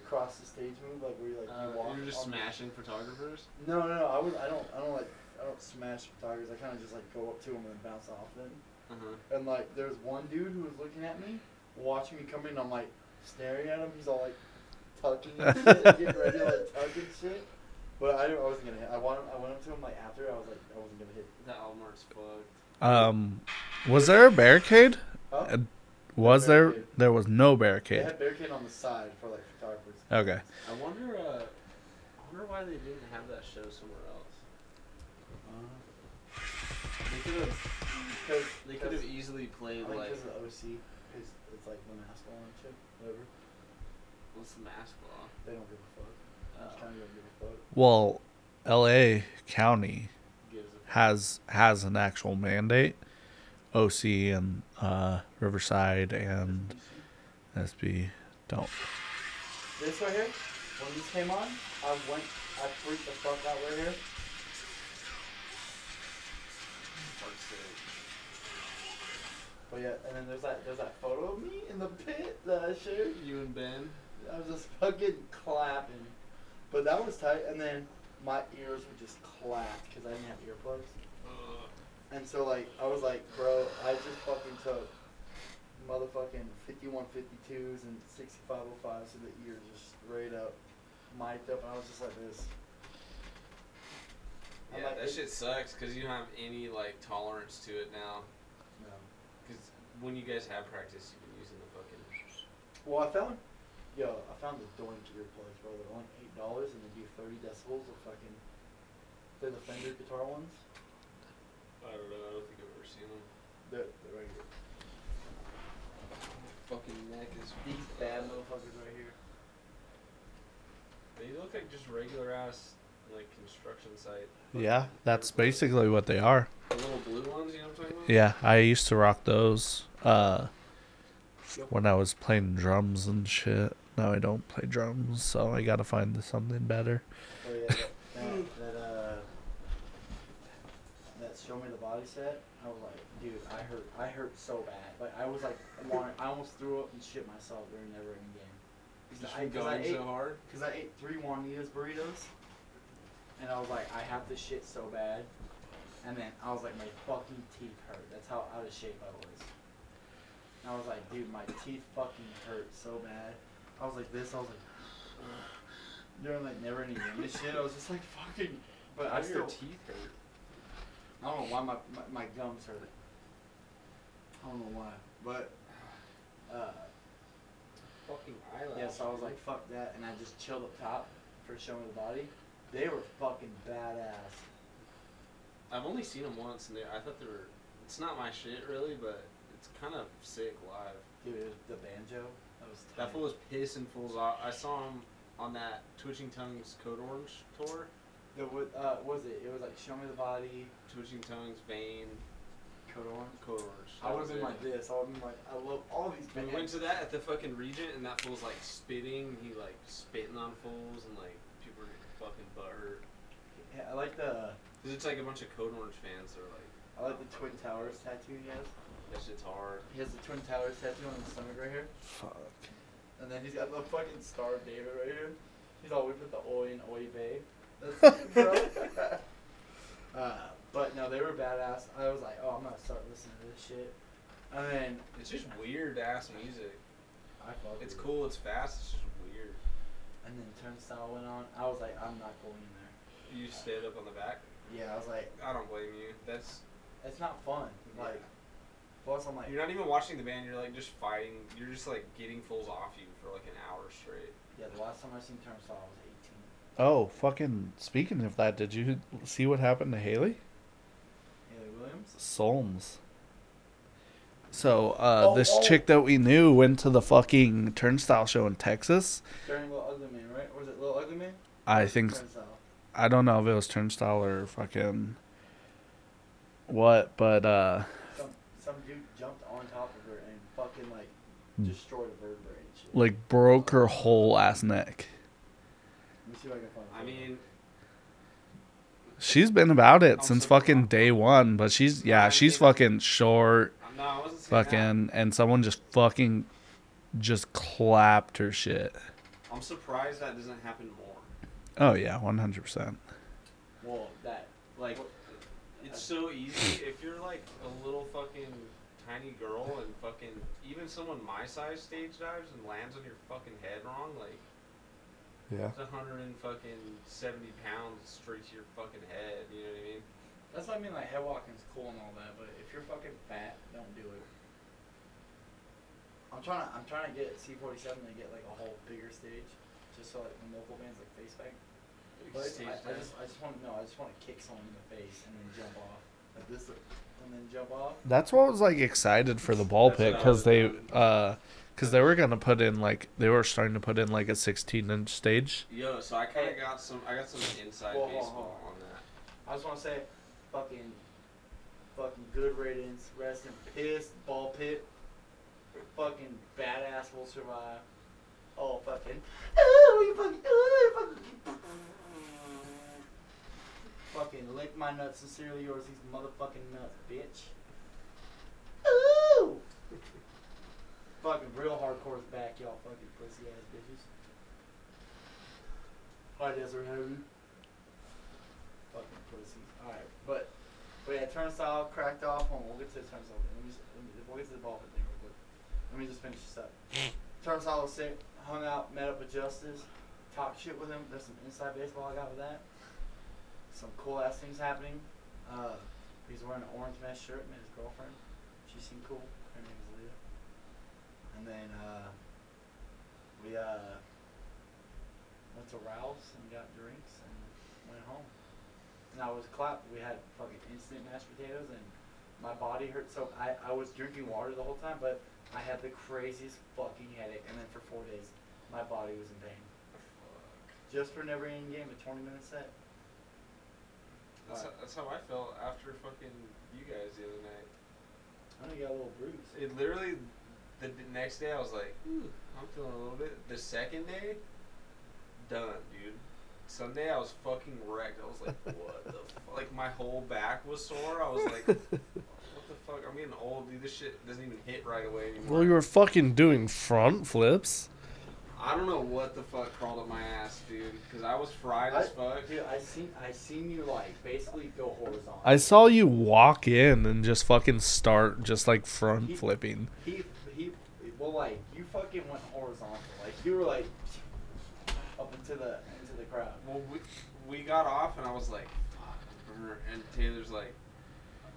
across the stage move, like where you like you walk. Uh, you're just on the- smashing photographers. No, no, no. I was. I don't. I don't like. I don't smash photographers. I kind of just like go up to them and bounce off them. Uh-huh. And like, there's one dude who was looking at me, watching me come in. I'm like staring at him. He's all like tucking and shit, getting ready to like tuck and shit. But I, I wasn't gonna hit. I went. I went up to him like after. I was like, I wasn't gonna hit. That Almart's fucked. Um, was there a barricade? Huh? Uh, Was there? barricade. There was no They barricade. had barricade on the side for like photographers. Okay. I wonder. Uh, I wonder why they didn't have that show somewhere else. They could have. Because They could have easily played think like. because of OC, because it's like the mask law and shit. Whatever. What's the mask law? They don't give a fuck. Orange Oh. County give a fuck. Well, L.A. County Gives a fuck. Has has an actual mandate. OC and uh, Riverside and SB don't. This right here, when this came on, I went, I freaked the fuck out right here. But yeah, and then there's that, there's that photo of me in the pit that I shared. You and Ben. I was just fucking clapping. But that was tight, and then my ears would just clapped because I didn't have earplugs. And so like I was like, bro, I just fucking took motherfucking 5152s and 6505s so the ears just straight up mic'd up, and I was just like this. I'm Yeah, like, that shit sucks because you don't have any like tolerance to it now. No. Because when you guys have practice, you've been using the fucking. Well, I found, yo, I found the Doink earplugs, bro. They're only eight dollars and they do 30 decibels of fucking. They're the Fender guitar ones. I don't know. I don't think I've ever seen them. They're, they're right here. Fucking neck is. These bad motherfuckers right here. They look like just regular ass like construction site. Yeah, that's basically what they are. The little blue ones, you know what I'm talking about? Yeah, I used to rock those uh, Yep. when I was playing drums and shit. Now I don't play drums, so I gotta find something better. Oh yeah, that, that, that uh, that show me the body set. I was like, dude, I hurt, I hurt so bad. Like I was like, wanting, I almost threw up and shit myself during never ending game. Just I, cause I ate, so hard. Cause I ate three Juanitas burritos, and I was like, I have this shit so bad, and then I was like, my fucking teeth hurt. That's how out of shape I was. And I was like, dude, my teeth fucking hurt so bad. I was like this. I was like, during like never ending game and shit. I was just like fucking. But I How your still, teeth hurt. I don't know why my, my my gums hurt. I don't know why, but uh. Fucking eyelash. Yeah, so I was like, fuck that, and I just chilled up top for showing the body. They were fucking badass. I've only seen them once, and they, I thought they were. It's not my shit really, but it's kind of sick live. Dude, it the banjo. That fool was pissing fools off. I saw him on that Twitching Tongues Code Orange tour. The, what, uh, what was it? It was like show me the body, Twitching Tongues, Vein, code orange. Code Orange. I would was have been it. like this. I would have been like, I love all these We went to that at the fucking Regent, and that fool's like spitting. He like spitting on fools, and like people are getting fucking butthurt. Yeah, I like the, Cause it's like a bunch of Code Orange fans that are like, I like the Twin Towers tattoo he has. that shit's hard. He has the Twin Towers tattoo on his stomach right here, Fuck. and then he's got the fucking Star of David right here. He's all with the Oi and Oi Bay. That's bro. uh, but no, they were badass. I was like, oh, I'm gonna start listening to this shit. And then It's just weird ass music. I fucked It's with it. cool. It's fast. It's just weird. And then Turnstile went on. I was like, I'm not going in there. You stayed up on the back. Yeah, I was like, I don't blame you. That's it's not fun. Like, plus I'm like, you're not even watching the band. You're like just fighting. You're just like getting fools off you for like an hour straight. yeah. The last time I seen Turnstile, I was 18. Oh, fucking. Speaking of that, did you see what happened to Haley Haley Williams. Solms? So, uh, Oh, this oh. chick that we knew went to the fucking Turnstile show in Texas. During Little Ugly Man, right? Or was it Little Ugly Man? I think Turnstile. I don't know if it was Turnstile or fucking what, but uh, Some some dude jumped on top of her and fucking like Hmm. destroyed a vertebrae and shit. like broke her whole ass neck. Let me see if I can find. a I photo. mean, She's been about it I'm since so fucking wrong. day one, but she's yeah, I she's think- fucking short, no, I wasn't saying that. fucking, and someone just fucking just clapped her shit. I'm surprised that doesn't happen more. Oh yeah, one hundred percent. Well, that Like, it's so easy if you're like a little fucking tiny girl and fucking even someone my size stage dives and lands on your fucking head wrong, like Yeah. it's a hundred and fucking seventy pounds straight to your fucking head. You know what I mean? that's what I mean. Like head walking's cool and all that, but if you're fucking fat, don't do it. I'm trying to I'm trying to get C47 to get like a whole bigger stage, just so like when local bands like face bang. But it's- I, I just I just want to know. I just want to kick someone in the face and then jump off like this, and then jump off. That's what I was like excited for the ball That's pit what I because was they, uh, because they were gonna put in like they were starting to put in like a sixteen inch stage. Yo, so I kind of Hey. got some. I got some inside Whoa, whoa, baseball on that. I just want to say, fucking, fucking good ratings. Rest in piss. Ball pit. Fucking badass will survive. Oh fucking. Oh, you fucking. Oh, you fucking. Fucking lick my nuts sincerely yours. These motherfucking nuts, bitch. Ooh. fucking real hardcore's back, y'all. Fucking pussy ass bitches. Hi, Desert Heavy. Fucking pussies. Alright, but but yeah, turnstile cracked off. Hold on, we'll get to the turnstile. Let me just, let me, we'll get to the ball thing real quick. Let me just finish this up. turnstile was sick. Hung out, met up with Justice, talked shit with him. There's some inside baseball I got with that. Some cool ass things happening. Uh, he's wearing an orange mesh shirt. Met his girlfriend. She seemed cool. Her name is Leah. And then uh, we uh went to Ralph's and got drinks and went home. And I was clapped. We had fucking instant mashed potatoes and my body hurt so I, I was drinking water the whole time, but I had the craziest fucking headache and then for four days my body was in pain. Just for never ending game, a twenty minute set. That's, how, that's how I felt after fucking you guys the other night. I only got a little bruise. It literally, the d- next day I was like, Ooh, I'm feeling a little bit. The second day, done, dude. Sunday I was fucking wrecked. I was like, what the fuck? Like my whole back was sore. I was like, what the fuck? I'm getting old, dude. This shit doesn't even hit right away anymore. Well, you were fucking doing front flips. I don't know what the fuck crawled up my ass, dude. Because I was fried as fuck. Dude, I seen I seen you like basically go horizontal. I saw you walk in and just fucking start just like front flipping. He he well like you fucking went horizontal. Like you were like up into the into the crowd. Well, we, we got off and I was like, fuck. And Taylor's like,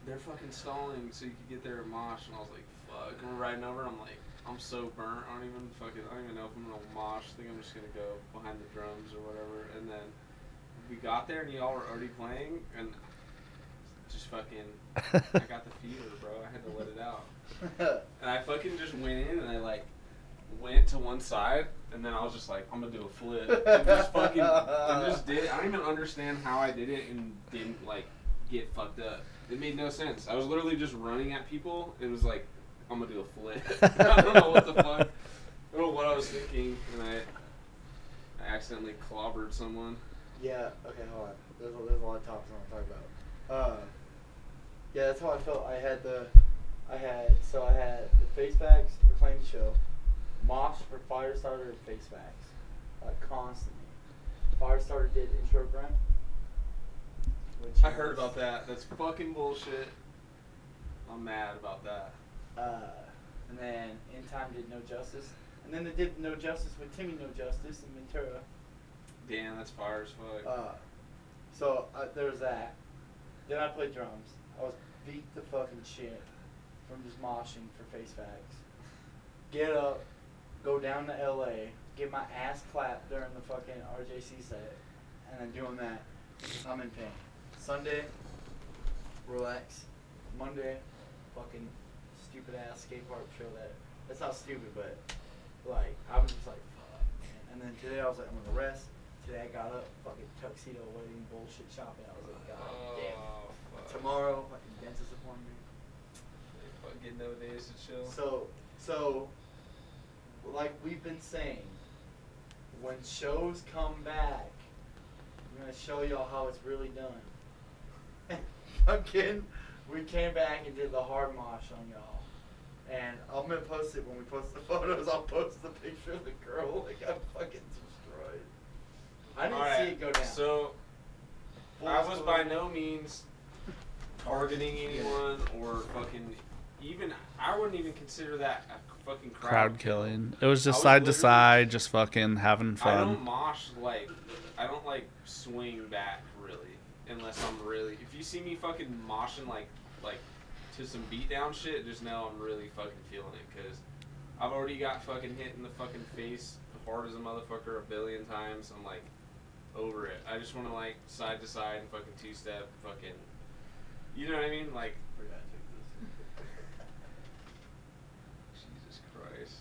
they're fucking stalling so you could get there at Mosh. And I was like, fuck. And we're riding over. and I'm like, I'm so burnt. I don't even fucking, I don't even know if I'm gonna Mosh. I think I'm just gonna go behind the drums or whatever. And then we got there and y'all were already playing. And just fucking, I got the fever, bro. I had to let it out. And I fucking just went in and I like went to one side and then I was just like, I'm gonna do a flip. And just fucking I just did it. I don't even understand how I did it and didn't like get fucked up. It made no sense. I was literally just running at people. It was like, I'm gonna do a flip. I don't know what the fuck. I don't know what I was thinking and I I accidentally clobbered someone. Yeah. Okay. Hold on. There's a, there's a lot of topics I want to talk about. Uh, yeah, that's how I felt. I had the, I had so I had the face bags reclaimed show, mosh for Firestarter and face bags, like constantly. Firestarter did intro grunt. Which I heard about that. That's fucking bullshit. I'm mad about that. Uh, and then In Time did No Justice, and then they did No Justice with Timmy No Justice and Ventura. Damn, that's fire as fuck. Uh, so uh, there was that. Then I played drums. I was beat the fucking shit from just moshing for face facts. Get up, go down to LA, get my ass clapped during the fucking RJC set, and then doing that. I'm in pain. Sunday, relax. Monday, fucking stupid ass skate park show that. That's not stupid, but like I was just like, fuck, man. And then today I was like, I'm gonna rest. Today I got up, fucking tuxedo wedding bullshit shopping. I was like, god oh, damn. Oh, fuck. Tomorrow, fucking dentist appointment. Fuck, get no days to chill. So, so, like we've been saying, when shows come back, I'm gonna show y'all how it's really done. Fucking, we came back and did the hard mosh on y'all, And I'm gonna post it when we post the photos. I'll post the picture of the girl Like I'm fucking destroyed. I didn't see it go down. So Full I was by no means targeting anyone or fucking even. I wouldn't even consider that a fucking crowd, Crowd killing. It was I just was side to literally- side, just fucking having fun. I don't fun. mosh like I don't like swing back really unless I'm really. If you see me fucking moshing like like to some beatdown shit, just now I'm really fucking feeling it because I've already got fucking hit in the fucking face hard as a motherfucker a billion times. I'm like over it. I just want to like side to side and fucking two step fucking. You know what I mean? Like Forgot to take Jesus Christ.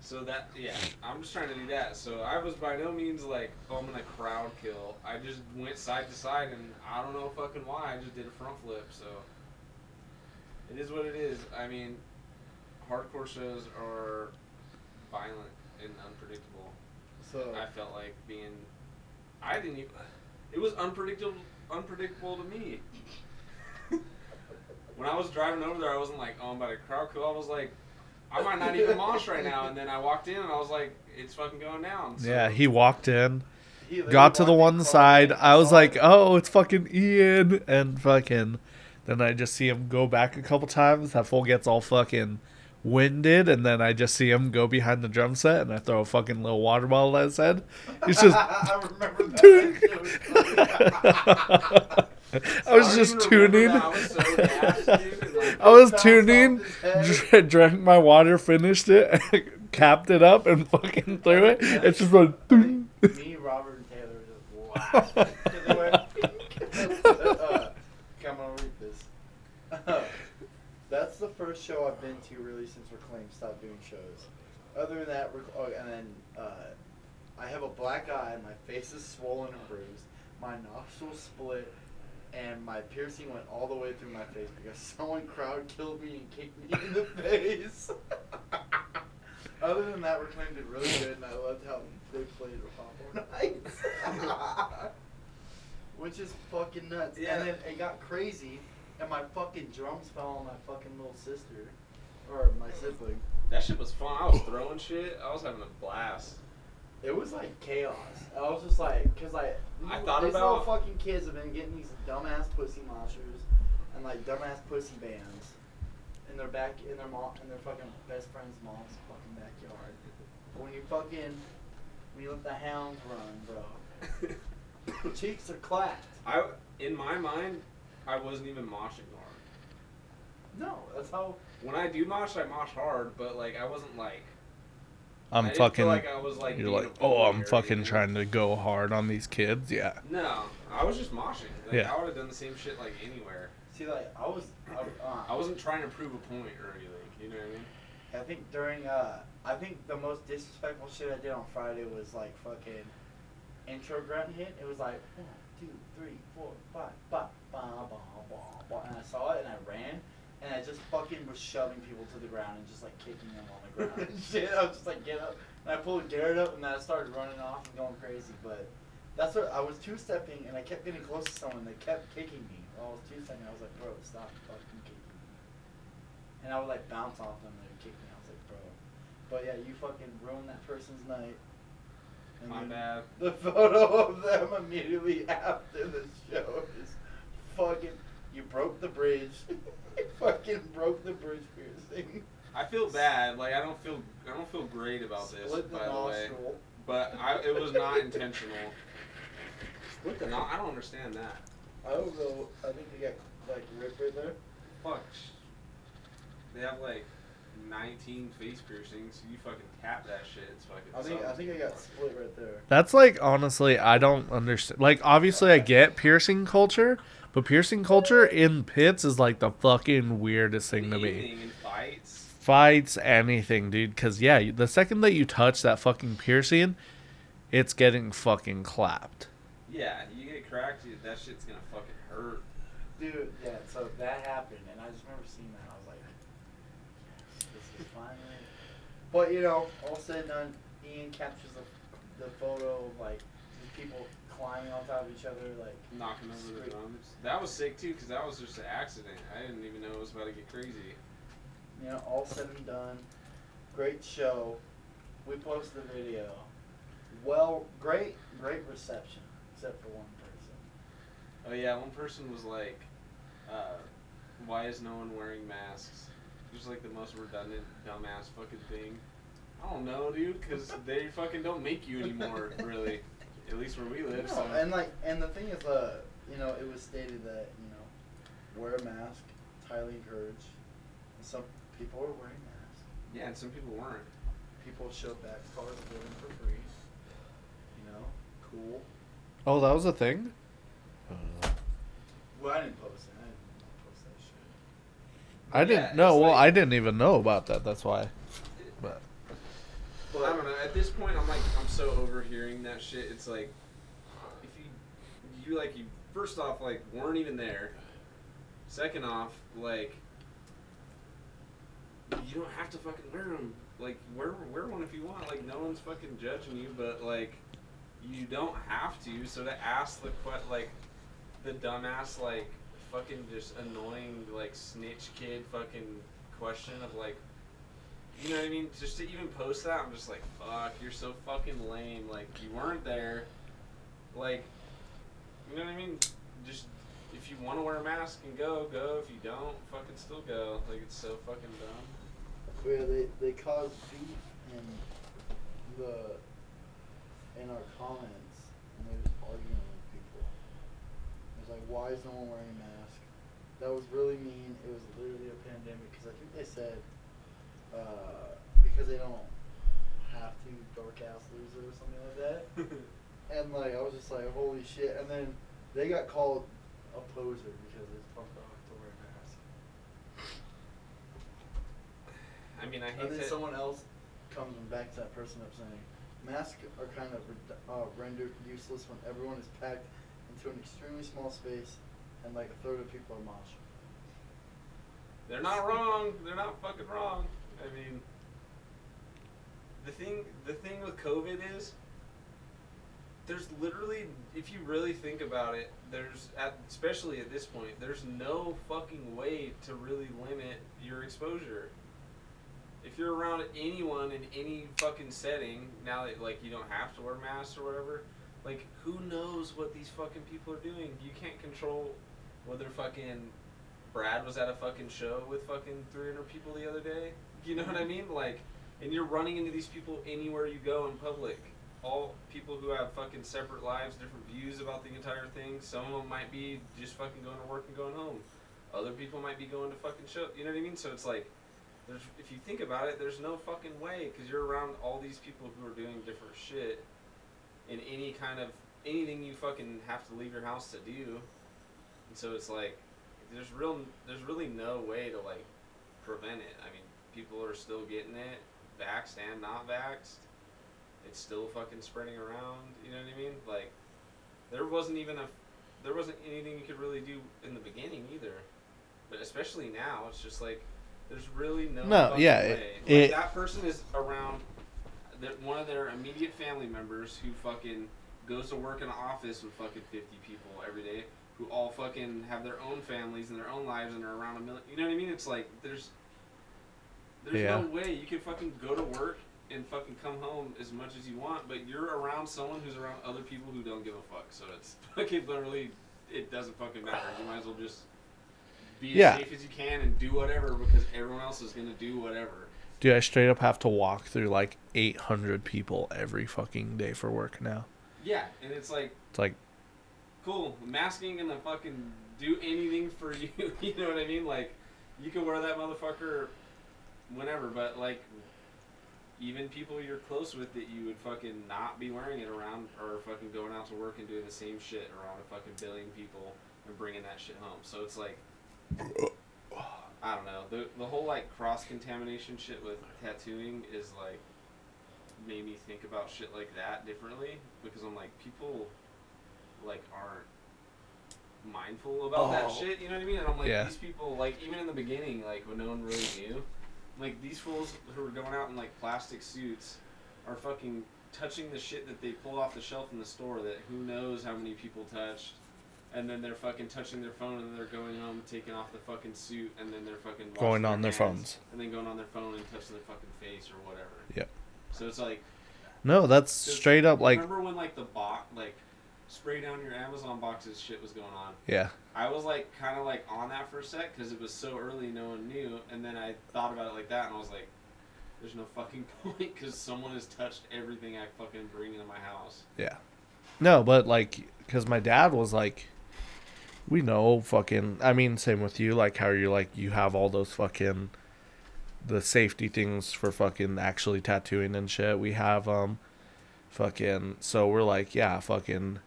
So that yeah, I'm just trying to do that. So I was by no means like, oh, I'm gonna crowd kill. I just went side to side, and I don't know fucking why. I just did a front flip. So it is what it is. I mean, hardcore shows are violent and unpredictable. So I felt like being, I didn't even. It was unpredictable, unpredictable to me. when I was driving over there, I wasn't like, oh, I'm about to crowd kill. I was like, I might not even mosh right now. And then I walked in and I was like, it's fucking going down. So, Yeah, he walked in, he got to the one side. I was like, oh, it's fucking Ian. And fucking. Then I just see him go back a couple times. That fool gets all fucking winded. And then I just see him go behind the drum set and I throw a fucking little water bottle at his head. He's just. I remember that. Dude. That was. I was just tuning. I was so gassed, dude, and, like, I was tuning, off his head. dr- drank my water, finished it, capped it up, and fucking threw it. It's just like. Me, Robert, and Taylor just. 'Cause they went, uh, come on, read this. That's the first show I've been to really since Reclaim stopped doing shows. Other than that, Rec- oh, and then uh, I have a black eye, my face is swollen and bruised, my nostrils split, and my piercing went all the way through my face because someone crowd killed me and kicked me in the face. Other than that, Reclaim did really good, and I loved how they played Pop Nights. Which is fucking nuts. Yeah. And then it got crazy, and my fucking drums fell on my fucking little sister. Or my sibling. That shit was fun. I was throwing shit. I was having a blast. It was like chaos. I was just like, cause like I thought these about- little fucking kids have been getting these dumbass pussy moshers and like dumbass pussy bands in their back in their mom in their fucking best friend's mom's fucking backyard. But when you fucking when you let the hounds run, bro, cheeks are clapped. I in my mind, I wasn't even moshing hard. No, that's how. When I do mosh, I mosh hard, but like I wasn't like. I I'm didn't fucking. feel like I was, like, you're like, oh, I'm fucking anything." trying to go hard on these kids. Yeah. No, I was just moshing. Like, Yeah. I would have done the same shit like anywhere. See, like I was. I, uh, I wasn't trying to prove a point or anything. You know what I mean? I think during uh I think the most disrespectful shit I did on Friday was like fucking intro grunt hit. It was like one, two, three, four, five, ba, ba, ba, ba, ba, and I saw it and I ran and I just fucking was shoving people to the ground and just like kicking them on the ground and shit. I was just like get up and I pulled Garrett up and then I started running off and going crazy. But that's what I was two stepping and I kept getting close to someone. They kept kicking me. While I was two stepping. I was like, bro, stop fucking kicking me. And I would like bounce off them and they would kick me. I was like, bro. But yeah, you fucking ruined that person's night. And My bad. The photo of them immediately after the show is fucking. You broke the bridge. you fucking broke the bridge piercing. I feel bad. Like I don't feel. I don't feel great about this. The by the way, but I, it was not intentional. Split the No, I don't understand that. I don't know. I think they got like ripped right there. Fuck. They have like 19 face piercings. You fucking tap that shit. It's fucking. I think I think I got split right there. That's like honestly, I don't understand. Like obviously, I get piercing culture, but piercing culture in pits is like the fucking weirdest thing to me. Fights. Fights, anything, dude. Because yeah, the second that you touch that fucking piercing, it's getting fucking clapped. Yeah, you get cracked. you- That shit's gonna fucking hurt. Dude, yeah, so that happened, and I just remember seeing that. I was like, yes, this is finally. But, you know, all said and done, Ian captures the, the photo of, like, people climbing on top of each other, like, Knocking over the drums. That was sick too, cause that was just an accident. I didn't even know it was about to get crazy. you know, all said and done, great show. We posted the video. Well, great, great reception, except for one person. Oh yeah, one person was like, uh, "Why is no one wearing masks?" Just like the most redundant, dumbass fucking thing. I don't know, dude, because they fucking don't make you anymore, really. At least where we live. No, So. and like, and the thing is, uh, you know, it was stated that you know, wear a mask, it's highly encouraged. And some people are wearing masks. yeah, and some people weren't. People showed back cars living for free. You know, cool. Oh, that was a thing. Well, I didn't post it. I didn't post that shit. I didn't Yeah, know. it's Well, like- I didn't even know about that. That's why. But Well, I don't know. At this point, I'm like, I'm so overhearing that shit. It's like, if you, you like, you first off, like, weren't even there. Second off, like, you don't have to fucking wear them. Like, wear wear one if you want. Like, no one's fucking judging you, but like, you don't have to. So to ask the que- like, the dumbass like, fucking just annoying like snitch kid fucking question of like, you know what I mean? Just to even post that, I'm just like, fuck, you're so fucking lame. Like, you weren't there. Like, you know what I mean? Just, if you want to wear a mask and go, go. If you don't, fucking still go. Like, it's so fucking dumb. Where they they caused beef in the in our comments, and they was arguing with people. It was like, why is no one wearing a mask? That was really mean. It was literally a pandemic because I think they said uh, because they don't have to dark ass loser or something like that. And like I was just like, holy shit! And then they got called a poser because it's punk rock to wear a mask. I mean, I hate And then that. someone else comes and backs that person up saying, masks are kind of uh, rendered useless when everyone is packed into an extremely small space and like a third of people are moshing. They're not wrong. They're not fucking wrong. I mean, the thing the thing with COVID is there's literally if you really think about it, there's at especially at this point, there's no fucking way to really limit your exposure. If you're around anyone in any fucking setting, now that like you don't have to wear masks or whatever, like who knows what these fucking people are doing? You can't control whether fucking Brad was at a fucking show with fucking 300 people the other day. You know what I mean? Like, and you're running into these people anywhere you go in public. All people who have fucking separate lives, different views about the entire thing. Some of them might be just fucking going to work and going home. Other people might be going to fucking show. You know what I mean? So it's like, there's if you think about it, there's no fucking way because you're around all these people who are doing different shit in any kind of anything you fucking have to leave your house to do. So it's like there's real there's really no way to like prevent it. I mean, people are still getting it, vaxxed and not vaxxed. It's still fucking spreading around. You know what I mean? Like, there wasn't even a there wasn't anything you could really do in the beginning either. But especially now, it's just like there's really no. No, yeah, way. it- like, it- that person is around one of their immediate family members who fucking goes to work in an office with fucking 50 people every day who all fucking have their own families and their own lives and are around a million. You know what I mean? It's like there's there's Yeah. no way you can fucking go to work and fucking come home as much as you want, but you're around someone who's around other people who don't give a fuck. So it's fucking literally it doesn't fucking matter. You might as well just be as Yeah. safe as you can and do whatever because everyone else is gonna do whatever. Dude, I straight up have to walk through like 800 people every fucking day for work now. Yeah, and it's like It's like, cool. Masking gonna fucking do anything for you. you know what I mean? Like, you can wear that motherfucker whenever, but like, even people you're close with that you would fucking not be wearing it around are fucking going out to work and doing the same shit around a fucking billion people and bringing that shit home. So it's like, I don't know. The the whole like cross contamination shit with tattooing is like made me think about shit like that differently because I'm like people like aren't mindful about that Oh. shit. You know what I mean? And I'm like Yeah. these people like even in the beginning like when no one really knew, like these fools who are going out in like plastic suits are fucking touching the shit that they pull off the shelf in the store that who knows how many people touched and then they're fucking touching their phone, and they're going home, taking off the fucking suit, and then they're fucking washing Going on their phones. and then going on their phone and touching their fucking face or whatever. Yep. So it's like No, that's Just straight up like remember when like the box like spray down your Amazon boxes shit was going on. yeah. I was like kind of like on that for a sec because it was so early, no one knew, and then I thought about it like that, and I was like, "There's no fucking point because someone has touched everything I fucking bring into my house." Yeah. No, but like, because my dad was like, we know fucking. I mean, same with you. Like, how you're like, you have all those fucking, the safety things for fucking actually tattooing and shit. We have, um, fucking. So we're like, yeah, fucking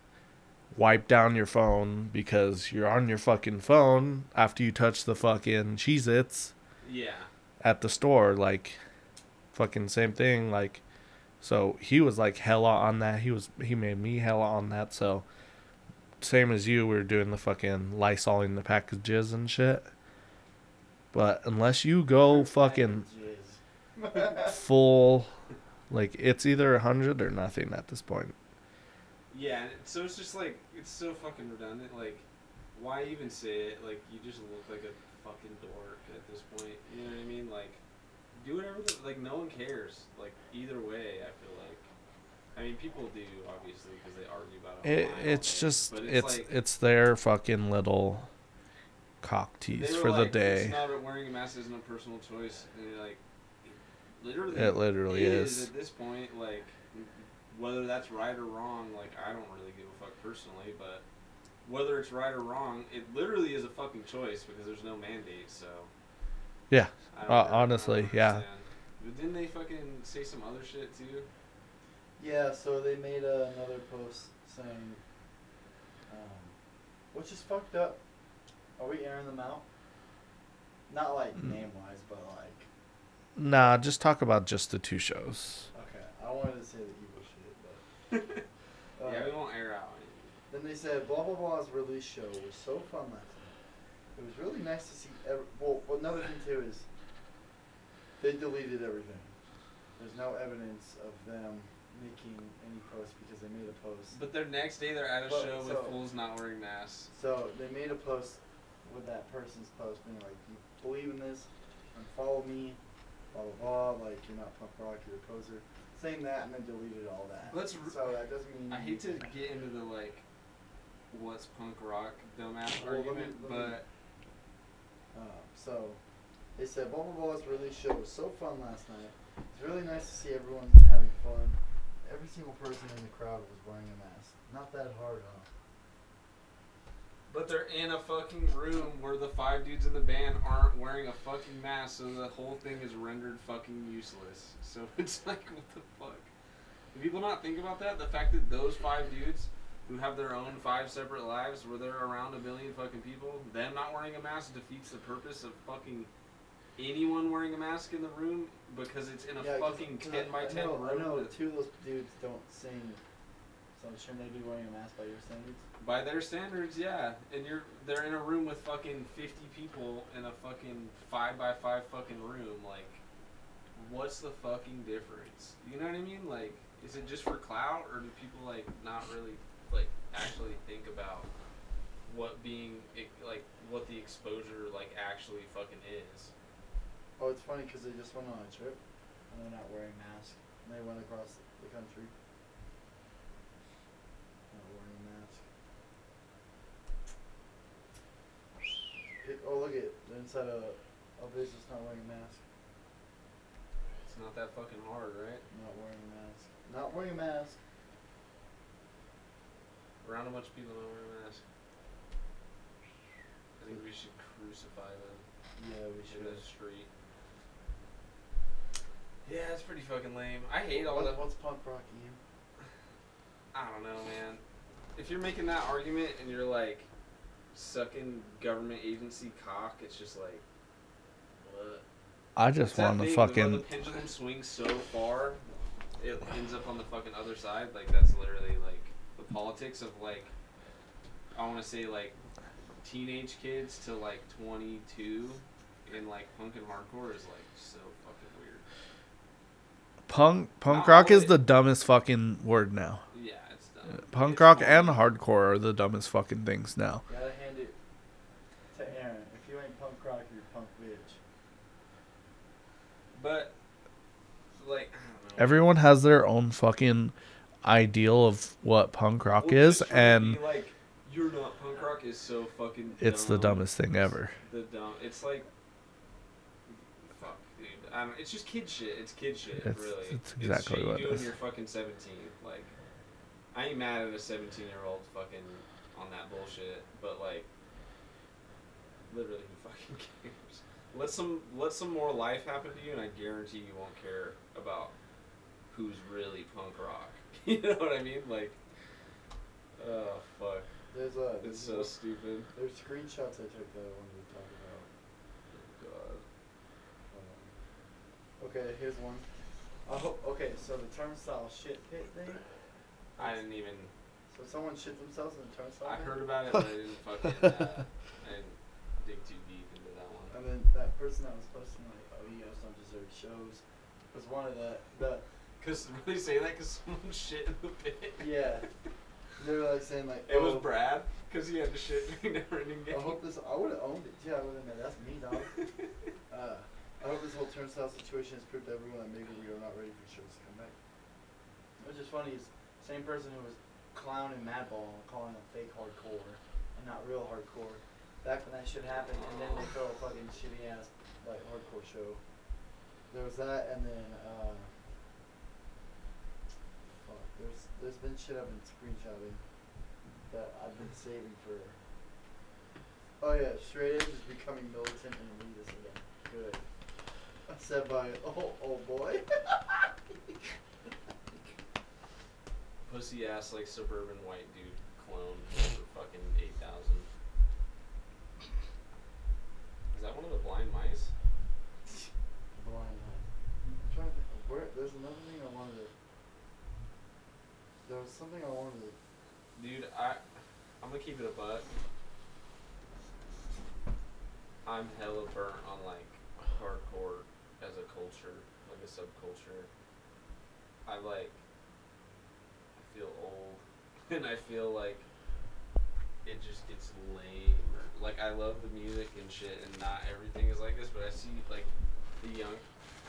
wipe down your phone because you're on your fucking phone after you touch the fucking Cheez Its Yeah. at the store. Like, fucking same thing. Like, so he was like hella on that. He was he made me hella on that. So same as you, we were doing the fucking lysoling the packages and shit. But unless you go fucking full, like it's either a hundred or nothing at this point. Yeah, and so it's just like it's so fucking redundant. Like, why even say it? Like, you just look like a fucking dork at this point. You know what I mean? Like, do whatever. The, like, no one cares. Like, either way, I feel like. I mean, people do obviously because they argue about it. It it's just but it's like, it's their fucking little cock tease for the day. It's not wearing a mask isn't a personal choice. And like, literally, It literally is. at this point. Like, whether that's right or wrong, like I don't really give a fuck personally, but whether it's right or wrong, it literally is a fucking choice because there's no mandate. So Yeah. I don't Uh, know, I don't honestly, yeah. But didn't they fucking say some other shit too? Yeah, so they made uh, another post saying, um, which is fucked up. Are we airing them out? Not like Mm. name wise, but like, Nah, just talk about just the two shows. okay, I wanted to say the evil shit, but. uh, yeah, we won't air out. Then they said, blah blah blah's release show was so fun last night. It was really nice to see. Ev- well, another thing too is they deleted everything. There's no evidence of them making any posts because they made a post. But their next day, they're at a Well, show so- with fools not wearing masks. So they made a post with that person's post being like, "You believe in this? And follow me." Blah blah blah. Like you're not punk rock, you're a poser. Saying that and then deleted all that. Let's so that doesn't mean. I hate to get into the like, what's punk rock dumbass Well, let me- argument, let me- but Um, so they said blah blah's release show was so fun last night. It's really nice to see everyone having fun. Every single person in the crowd was wearing a mask. Not that hard, huh? but they're in a fucking room where the five dudes in the band aren't wearing a fucking mask, so the whole thing is rendered fucking useless. So it's like, what the fuck? Do people not think about that? The fact that those five dudes who have their own five separate lives, where they're around a million fucking people, them not wearing a mask defeats the purpose of fucking anyone wearing a mask in the room because it's in a Yeah, fucking 'cause ten I- by I ten know, room. I know two of those dudes don't sing. So shouldn't they be wearing a mask by your standards? By their standards, yeah. And you're they're in a room with fucking fifty people in a fucking five by five fucking room. Like, what's the fucking difference? You know what I mean? Like, is it just for clout, or do people like not really like actually think about what being like what the exposure like actually fucking is? Oh, it's funny because they just went on a trip and they're not wearing masks. And they went across the country. Not wearing a mask. Oh, look at the inside of a business not wearing a mask. It's not that fucking hard, right? Not wearing a mask. Not wearing a mask. Around a bunch of people not wearing masks. I think we should crucify them. Yeah, we should. in the street. Yeah, it's pretty fucking lame. I hate all What- that. What's punk rock, Ian? I don't know, man. If you're making that argument and you're like sucking government agency cock, it's just like, what? I just that want to fucking. the pendulum swings so far, it ends up on the fucking other side. Like that's literally like the politics of like, I want to say like teenage kids to like 22 in like punk and hardcore is like so fucking weird. Punk punk Not rock is of the dumbest fucking word now. Yeah, it's dumb. Uh, punk It's rock funny. and hardcore are the dumbest fucking things now. Gotta hand it to Aaron. If you ain't punk rock, you're punk bitch. But like I don't know. Everyone has their own fucking ideal of what punk rock Well, is, just trying to and like you're not punk rock is so fucking. it's the dumbest thing ever. The dumb. It's like. Fuck, dude. I don't, it's just kid shit. It's kid shit. It's- really. it's exactly shit what it you do is. when you're fucking 17. Like, I ain't mad at a 17 year old fucking on that bullshit, but like, literally, who fucking cares? Let some let some more life happen to you, and I guarantee you won't care about who's really punk rock. you know what I mean? Like, oh fuck, There's a. it's so stupid. There's screenshots I took that I wanted to talk about. Oh, God. Um, okay, here's one. Hope. Okay, so the turnstile shit pit thing. I didn't even. So someone shit themselves in the turnstile. I pit? heard about it, but I didn't fucking. Uh, I didn't dig too deep into that one. And then that person that was posting like, "Oh, you guys don't deserve shows," was one of the the Cause really say that because someone shit in the pit. yeah. They were like saying like, It was "Oh, Brad, cause he had to shit during never ending game. I hope this. I would have owned it. Yeah, I would have been. That's me, dog. Uh, I hope this whole turnstile situation has proved to everyone that maybe we are not ready for shows to come back. Which is funny is same person who was clowning Madball and calling it fake hardcore and not real hardcore. Back when that shit happened, and then they throw a fucking shitty ass like hardcore show. There was that, and then uh, fuck. There's there's been shit I've been screenshotting that I've been saving for. Oh yeah, straight edge is becoming militant and elitist again. Good. Said by oh oh boy. Pussy ass like suburban white dude clone for fucking eight thousand. Is that one of the blind mice? Blind mice. I'm trying to think. Where there's another thing I. There was something I wanted to. Dude, I I'm gonna keep it a butt. I'm hella burnt on like hardcore as a culture, like a subculture. I like I feel old and I feel like it just gets lame. Like I love the music and shit and not everything is like this, but I see like the young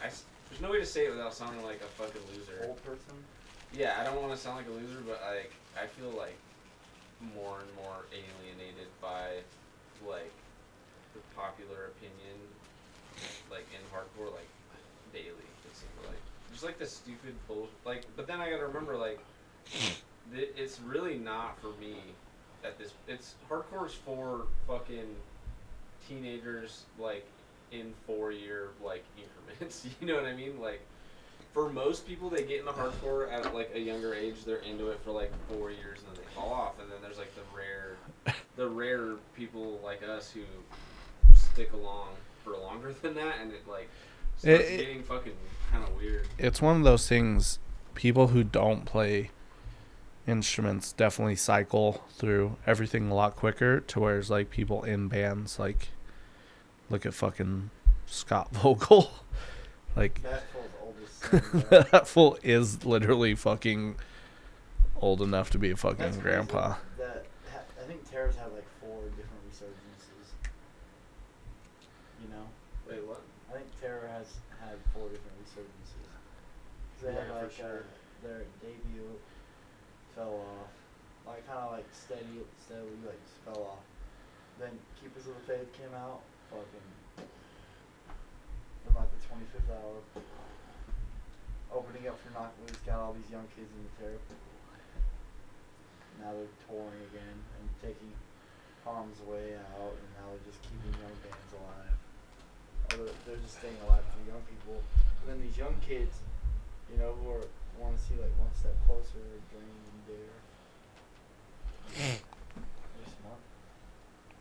I there's no way to say it without sounding like a fucking loser. Old person. Yeah, I don't want to sound like a loser, but like I feel like more and more alienated by like the popular opinion, like in hardcore, like daily. It seems like just like the stupid bull. Like, but then I gotta remember like th- it's really not for me. At this, it's hardcore's for fucking teenagers like in four year like increments. You know what I mean? Like for most people, they get into hardcore at like a younger age. They're into it for like four years and then they fall off. And then there's like the rare, the rare people like us who stick along for longer than that, and it like starts It- it- getting fucking kind of weird. It's one of those things. People who don't play instruments definitely cycle through everything a lot quicker. To where it's like people in bands, like look at fucking Scott Vogel, like That that fool is literally fucking old enough to be a fucking That's grandpa. That I think Terror's had like four different resurgences. You know, Wait, what? I think Terror has had four different resurgences. they had Yeah, for like sure. uh, their debut fell off, like kind of like steady, steadily like just fell off. Then Keepers of the Faith came out, fucking from like the 25th hour, opening up for Knocked Loose, got all these young kids into Terror. Now they're touring again and taking Harm's Way out, and now they're just keeping young bands alive. Or they're, they're just staying alive for young people. And then these young kids, you know, who are want to see like one step closer, dream and dare. They're smart.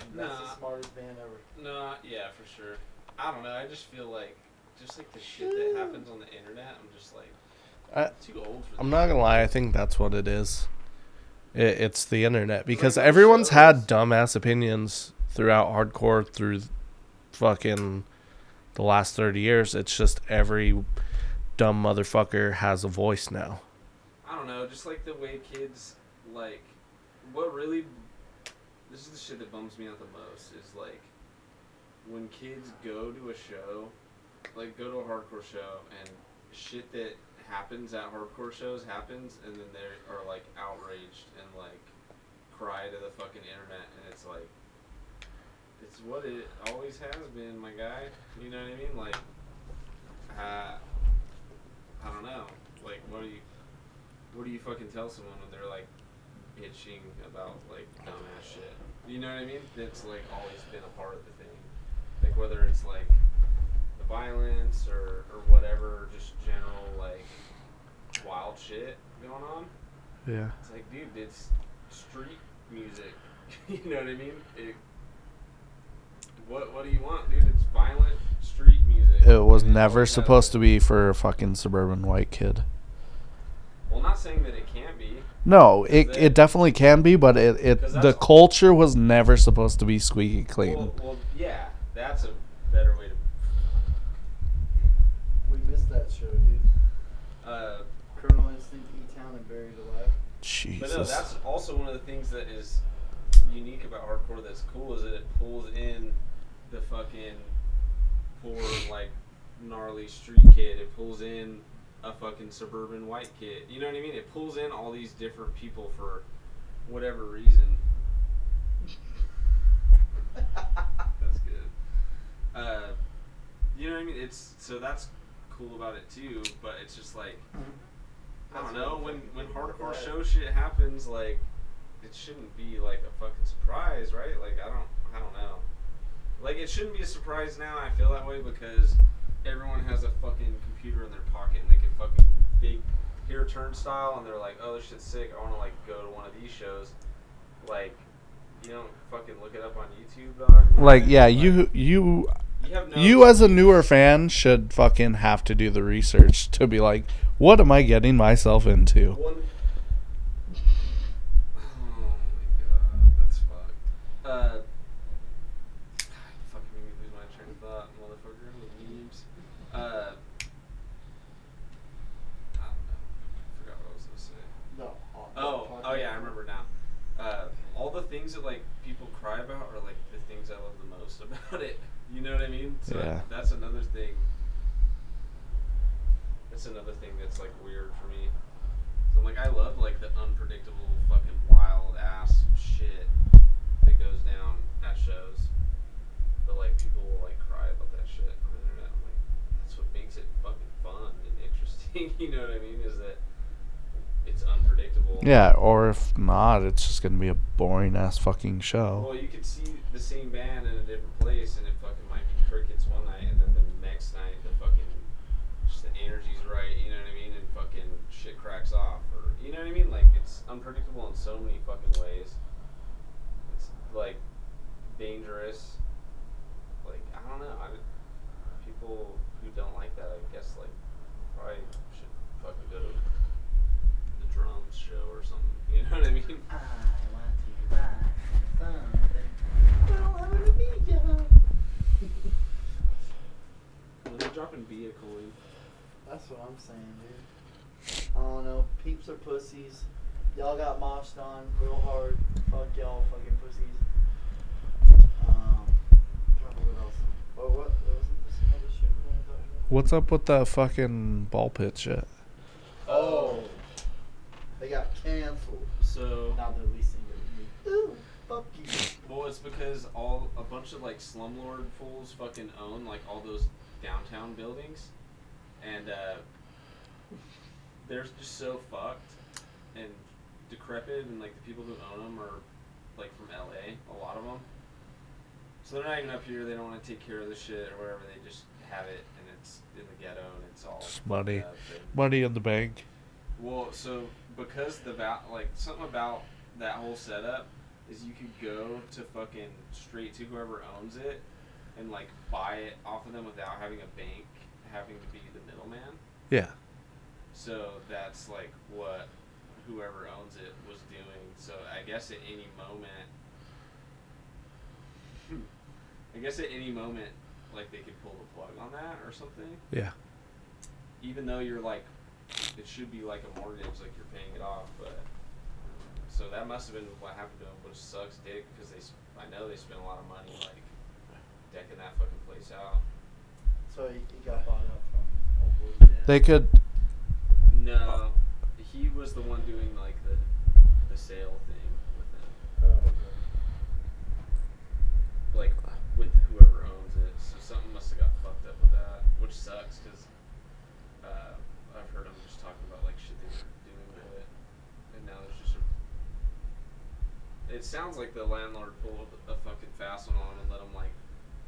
And That's Nah. the smartest band ever. No, yeah, for sure. I don't know. I just feel like just like the shit that happens on the internet. I'm just like I, too old for. I'm not gonna lie. I think that's what it is. It, it's the internet because Like, everyone's shows- had dumbass opinions throughout hardcore through fucking the last 30 years. It's just every dumb motherfucker has a voice now. I don't know, just like the way kids like, what really, this is the shit that bums me out the most is like, when kids go to a show, like go to a hardcore show and shit that happens at hardcore shows happens and then they are like outraged and like cry to the fucking internet and it's like it's what it always has been my guy. You know what i mean? Like uh, i don't know. Like what do you what do you fucking tell someone when they're like bitching about like dumbass shit? You know what i mean? That's like always been a part of the thing. Like whether it's like violence or or whatever just general like wild shit going on Yeah. it's like, dude, it's street music. you know what I mean? It, what What do you want, dude? It's violent street music. It was And never supposed to be for a fucking suburban white kid. Well, not saying that it can't be. No, it, it definitely can be, but it, it 'Cause the culture was never supposed to be squeaky clean. Well, well, yeah, that's a Jesus. But no, that's also one of the things that is unique about hardcore that's cool is that it pulls in the fucking poor, like, gnarly street kid. It pulls in a fucking suburban white kid. You know what I mean? It pulls in all these different people for whatever reason. That's good. Uh, you know what I mean? It's so that's cool about it too. But it's just like I don't know when when hardcore show shit happens, like it shouldn't be like a fucking surprise, right? Like I don't I don't know. Like it shouldn't be a surprise now. I feel that way because everyone has a fucking computer in their pocket and they can fucking big hear turnstile and they're like, oh this shit's sick. I want to like go to one of these shows. Like you don't fucking look it up on YouTube, dog. Like yeah, you Like, you you have no you as a newer fan should fucking have to do the research to be like, what am I getting myself into? One. Oh my god, that's fucked. Uh, fucking made me lose my train of thought, motherfucker. With. Uh, I don't know. I forgot what I was gonna say. No. Oh, oh yeah, I remember now. Uh, all the things that like people cry about are like the things I love the most about it. You know what I mean? So Yeah. that's another thing. That's another thing that's like weird for me. So I'm like, I love like the unpredictable, fucking wild ass shit that goes down at shows. But like people will like cry about that shit on the internet. I'm like, that's what makes it fucking fun and interesting. you know what I mean? Is that it's unpredictable. Yeah, or if not, it's just gonna be a boring ass fucking show. Well, you could see the same band in a different place, and it fucking might be crickets one night, and then the next night the fucking just the energy's right. You know what I mean? And fucking shit cracks off, or you know what I mean? Like it's unpredictable in so many fucking ways. It's like dangerous. Like I don't know. I people who don't like that, I guess like probably should fucking go to the drums show or something. You know what I mean? I want to buy something. Well, I'm gonna be young. They're dropping Via coin. That's what I'm saying, dude. I don't know. Peeps are pussies. Y'all got moshed on real hard. Fuck y'all, fucking pussies. Um, trying to think what else. What? What? There wasn't this another shit we wanted to about? What's up with that fucking ball pit shit? Oh, they got canceled. So Now they're leasing it. Ooh, fuck you. Well, it's because all a bunch of like slumlord fools fucking own like all those downtown buildings, and uh, they're just so fucked and decrepit, and like the people who own them are like from LA, a lot of them. So they're not even up here. They don't want to take care of the shit or whatever. They just have it, and it's in the ghetto, and it's all Just money. Money in the bank. well, so because the va- like something about that whole setup is you could go to fucking straight to whoever owns it and like buy it off of them without having a bank having to be the middleman. Yeah. So that's like what whoever owns it was doing. So I guess at any moment I guess at any moment like they could pull the plug on that or something Yeah. even though you're like, it should be like a mortgage, like you're paying it off, but. So So that must have been what happened to him, which sucks, dick, because they, I know they spent a lot of money like decking that fucking place out. So he, he got bought out from old boys. They could. No, he was the one doing like the the sale thing with them, Oh, okay. like with whoever owns it. So something must have got fucked up with that, which sucks because uh, I've heard them just talking about like shit they were doing to it, and now there's just a. It sounds like the landlord pulled a fucking fast one on and let him like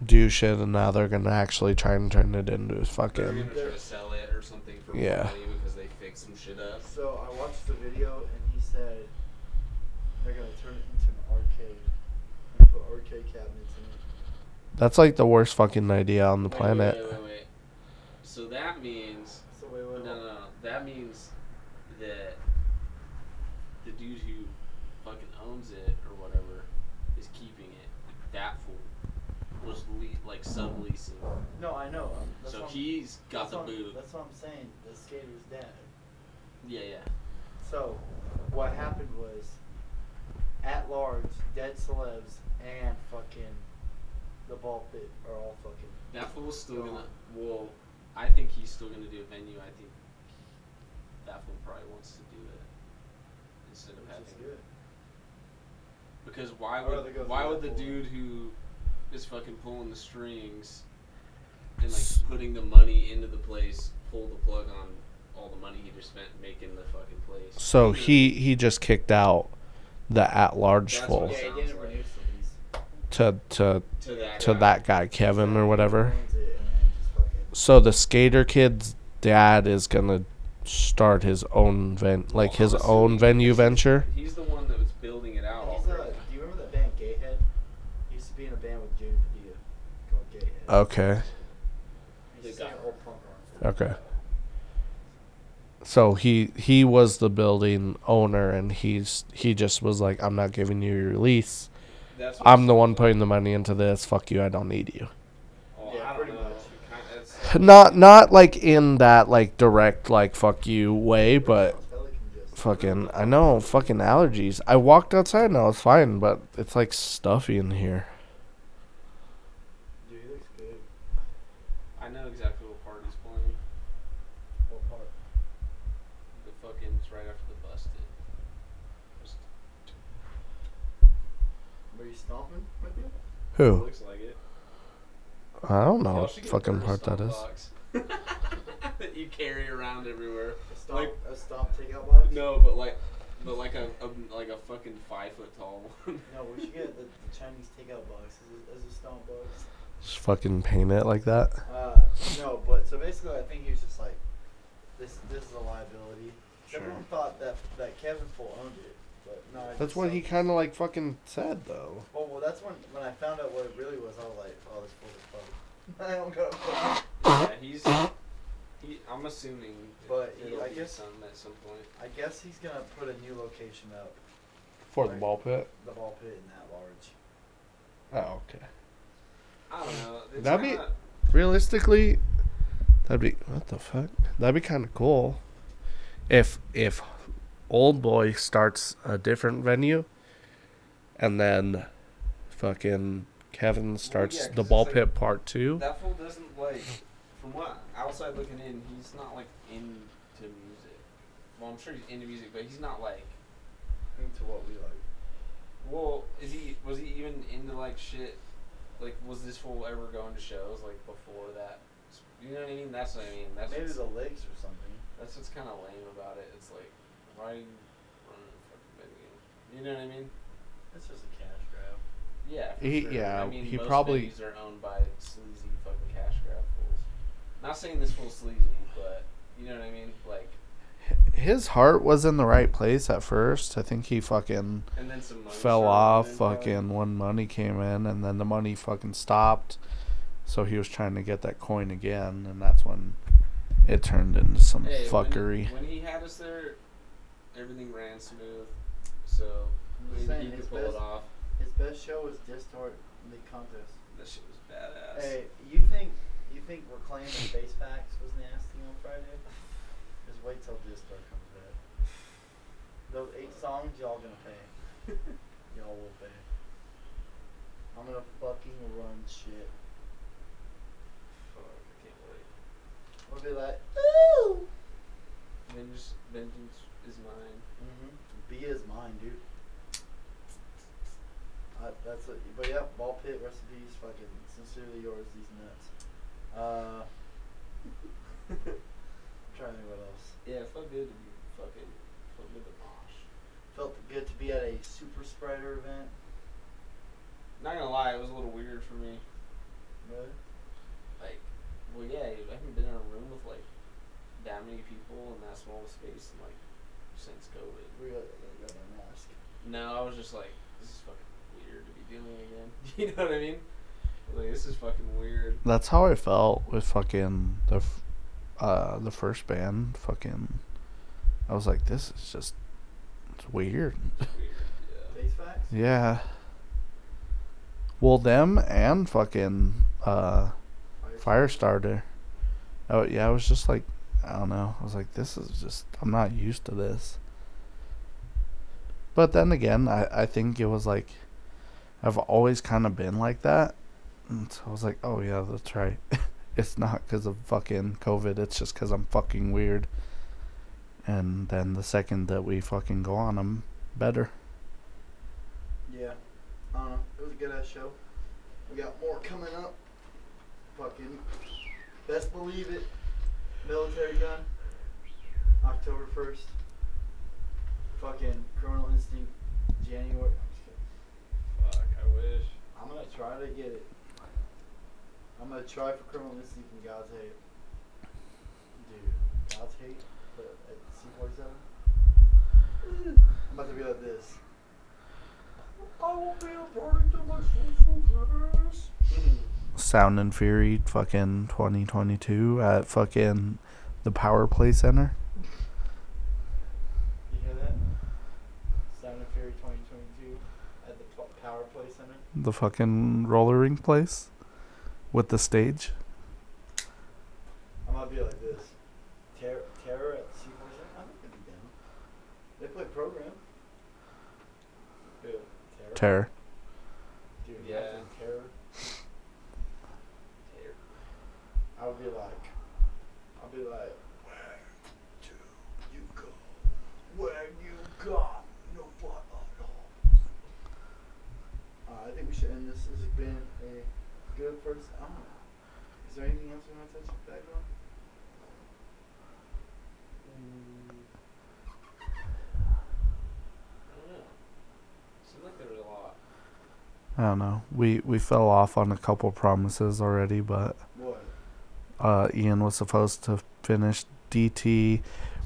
do shit and now they're gonna actually try and turn it into they're fucking gonna try to sell it or something for more Yeah. money because they fixed some shit up. So I watched the video and he said they're gonna turn it into an arcade and put arcade cabinets in it. that's like the worst fucking idea on the Wait, planet Wait, wait, wait, wait. So that means So wait, wait, No, no, no. That means that the dude who fucking owns it or whatever is keeping it. That fool was le- like subleasing. No, I know. Um, that's So what I'm- he's got that's the what boot. That's what I'm saying. The skater's dead. Yeah, yeah. So, what happened was, at large, dead celebs and fucking the ball pit are all fucking. That fool's still Gone. gonna. Well, I think he's still gonna do a venue. I think that fool probably wants to do it instead of Which is having. good. Because why would why would the dude who is fucking pulling the strings and like putting the money into the place pull the plug on all the money he just spent making the fucking place? so You know, he he just kicked out the at large That's full what Yeah, it sounds like. renew the lease. to to to that to guy. that guy Kevin or whatever. Owns it and then just fucking- So the skater kid's dad is gonna start his own ven like his I'm own venue because venture. He's the one that was building it out. He's a, do you remember that band Gayhead? He used to be in a band with June Padilla called Gayhead. Okay. He used The to sing guy. old punk rock. Okay. So he he was the building owner and he's he just was like I'm not giving you your lease. I'm the one putting the money into this. Fuck you. I don't need you. Oh, Yeah, don't pretty much. Not not like in that like direct like fuck you way, but fucking I know fucking allergies. I walked outside and I was fine, but it's like stuffy in here. Dude, he looks good. I know exactly what part he's playing. What part? The fucking it's right after the busted. Just Were you stomping with you? Who? looks like it. I don't know Y'all what should get fucking part that is. that you carry around everywhere. A stomp, Like- a stomp takeout box? No, but like, but like a, a like a fucking five foot tall one. No, we should get the, the Chinese takeout box as a, as a stomp box. Just fucking paint it like that. Uh, no, but so basically, I think he was just like, this this is a liability. Sure. Everyone thought that that Kevin Full owned it, but no. it That's just what he kind of like fucking said though. Oh well, that's when when I found out what it really was. I was like, oh, this fool is fucking. I don't got fucking. yeah, he's. He, I'm assuming. But he- it'll I be guess- some at some point. I guess he's gonna put a new location up, For the ball pit. the ball pit in that large. Oh, okay. I don't know. It's That'd be- kinda- Realistically, that'd be what the fuck. That'd be kind of cool. If if old boy starts a different venue, and then fucking Kevin starts yeah, the 'cause it's ball like- pit part two. That fool doesn't like. From what outside looking in, he's not like into music. Well, I'm sure he's into music, but he's not like. Into what we like. Well, is he? Was he even into like shit? Like, was this fool ever going to shows like before that? You know what I mean? That's what I mean. That's Maybe the lakes or something. that's what's kind of lame about it. It's like, why are you running a fucking venue? You know what I mean? It's just a cash grab. Yeah. For He- sure. yeah, I mean, he most probably- venues are owned by sleazy fucking cash grab fools. Not saying this fool's sleazy, but you know what I mean. Like, His heart was in the right place at first. I think he fucking and then some fell off running, probably. fucking when money came in and then the money fucking stopped so he was trying to get that coin again and that's when it turned into some Hey, when- fuckery When, he had us there, everything ran smooth, so I'm maybe just saying, he could his pull best, it off. his best show was Distort League Contest. That shit was badass. Hey, you think you think we're claiming Space Facts was nasty on Friday? Just wait till Distort comes back. those eight songs, y'all gonna pay. y'all will pay. I'm gonna fucking run shit. Fuck, I can't wait. I'm gonna be like, ooh. Vengeance, vengeance is mine. Mm-hmm. B is mine, dude. I, that's it. But ball recipes. Fucking sincerely yours. These nuts. Uh, I'm trying to think what else. Yeah, it felt good to be fucking felt good to mosh. Felt good to be at a super spreader event. Not gonna lie, it was a little weird for me. Really? Like, well, yeah, I haven't been in a room with like that many people in that small of space in like since COVID. Got, we got a mask. No, I was just like, this is fucking weird to be doing again. you know what I mean? Like, this is fucking weird. That's how I felt with fucking the, f- uh, the first band. Fucking, I was like, this is just, it's weird. Weird. Yeah. Yeah. Well, them and fucking uh, Firestarter. Oh yeah, I was just like, I don't know. I was like, this is just, I'm not used to this. But then again, I I think it was like, I've always kind of been like that, and so I was like, oh yeah, that's right. it's not because of fucking COVID. It's just because I'm fucking weird. And then the second that we fucking go on, I'm better. Yeah. I don't know. It was a good ass show. We got more coming up. Fucking best believe it. Militarie Gun. October first. Fucking criminal instinct. January. I'm just kidding. Fuck, I wish. I'm gonna try to get it. I'm gonna try for criminal instinct and God's hate. Dude, God's hate but at C47. I'm about to be like this. I will be a product of my social class. Sound and Fury fucking 2022 at fucking the Power Play Center. You hear that? Sound and Fury 2022 at the P- Power Play Center. The fucking roller rink place with the stage. I'm gonna be like this. Terror, terror at C47. I'm not gonna be down. They play program. Terror. Terror. Dude, Yeah. imagine terror. I would be like, I'll be like, where do you go? Where you got no what at all? Uh, I think we should end this. This has been a good first. I don't know. Is there anything else we want to touch back on? I don't know. Seemed like there was a lot. I don't know. We we fell off on a couple promises already, but What? uh, Ian was supposed to finish DT.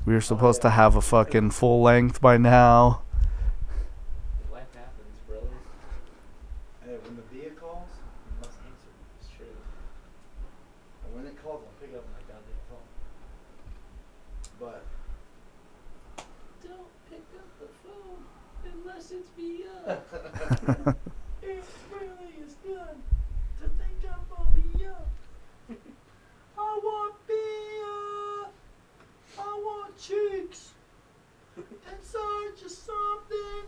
We were supposed yeah. to have a fucking full length by now. Life happens, brother. Hey, when the VIA calls, you must answer. It's true. And when it calls, I'll pick up my goddamn phone. But Don't pick up the phone unless it's Mia. it really is good to think I'm be up. I want beer. I want cheeks. Inside just something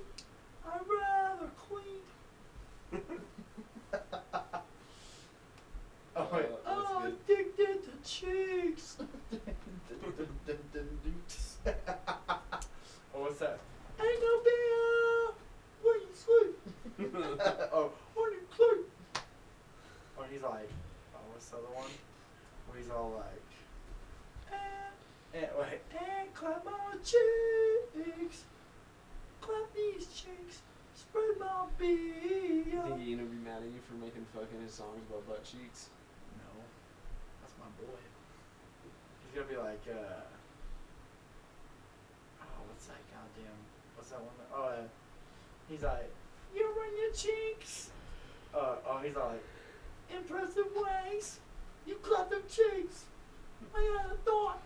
I'd rather clean. oh, wait. Uh, that's Oh, good. addicted to cheeks. oh, what's that? Ain't no beer when you sleep. oh, when you sleep. Or he's like, oh, what's the other one? Where he's all like, and, and wait, and clap my cheeks, clap these cheeks, spread my beer. Think Ian would be mad at you for making fucking his songs about butt cheeks? No, that's my boy. He's gonna be like, uh, oh, what's that goddamn, what's that one? that- Oh, uh, he's like, you run your cheeks. Uh, oh, he's like, impressive ways. You clap them cheeks. I had a thought.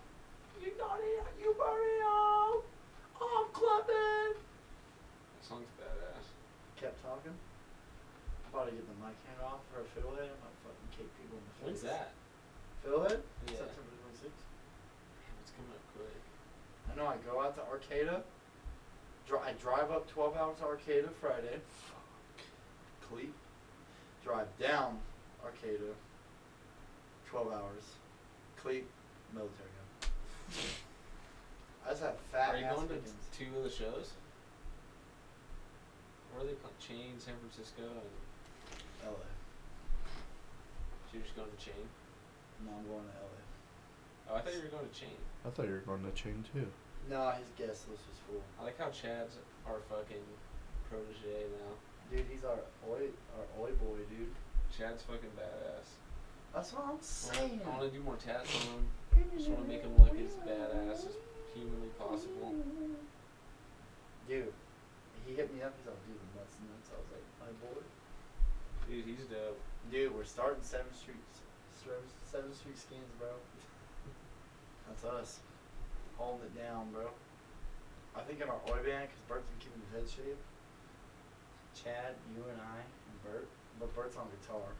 You got it. You burn it all. I'm clapping. That song's badass. Kept talking. I'm about to get the mic hand off for a fiddlehead. I'm gonna fucking kick people in the face. When's that? Fiddlehead? Yeah. September 26th. Damn, it's coming up quick. I know I go out to Arcata, Dri- I drive up 12 hours Arcata Friday. Cleat. Drive down Arcata. 12 hours. Cleat. Militarie Gun. I just have fat Are you ass going to weekends. two of the shows? Where are they playing? Chain, San Francisco, and LA. so you're just going to Chain? No, I'm going to LA. Oh, I thought you were going to Chain. I thought you were going to chain too. No, his guest list was full. I like how Chad's our fucking protege now. Dude, he's our oi, our oi boy, dude. Chad's fucking badass. That's what I'm saying. I want to do more tats on him. Just want to make him look as badass as humanly possible. Dude, he hit me up. He's like, dude, the nuts and nuts. I was like, my boy. Dude, he's dope. Dude, we're starting Seventh Street, Seventh Street skins, bro. That's us, holding it down, bro. I think in our oi band, cause Bert's been keeping his head shaved. Chad, you and I, and Bert, but Bert's on guitar,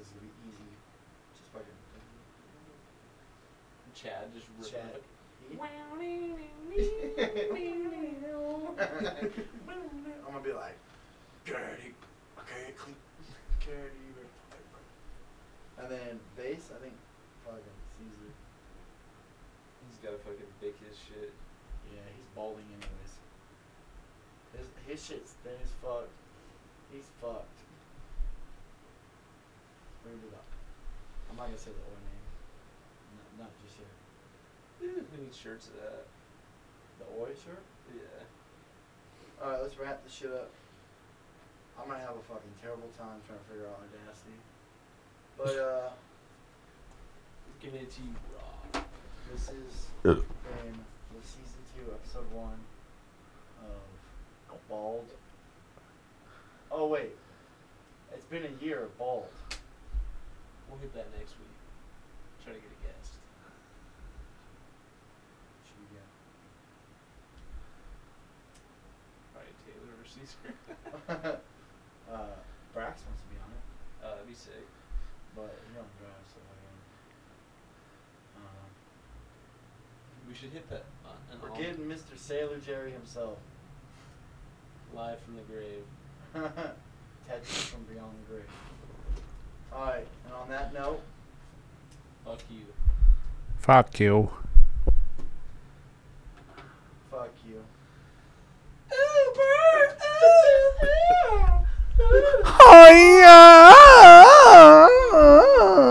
it's gonna be easy. Just fucking. Chad just ripping Chad. up. I'm gonna be like, dirty, okay, clean, dirty, and then bass. I think fucking. He's got to fucking big his shit. Yeah, he's balding anyways. His his shit's thin as fuck. He's fucked. We're gonna do that. I'm not gonna say the old name. Not, not just yet. We need shirts of that. The oi shirt. Yeah. All right, let's wrap this shit up. I'm gonna have a fucking terrible time trying to figure out Audacity. But uh, Giving it to you raw. This is been the season two, episode one of Bald. Oh wait, it's been a year of Bald. We'll hit that next week. Try to get a guest. Should we get? Probably Taylor or Caesar. uh, Brax wants to be on it, uh, that'd be sick. but he don't drive, so I don't. Um, We should hit that. Uh, we're getting Mr. Sailor Jerry himself. live from the grave. Tattoos from beyond the grave. Alright, and on that note, Fuck you. Fuck you. fuck you. Uber. Oh yeah.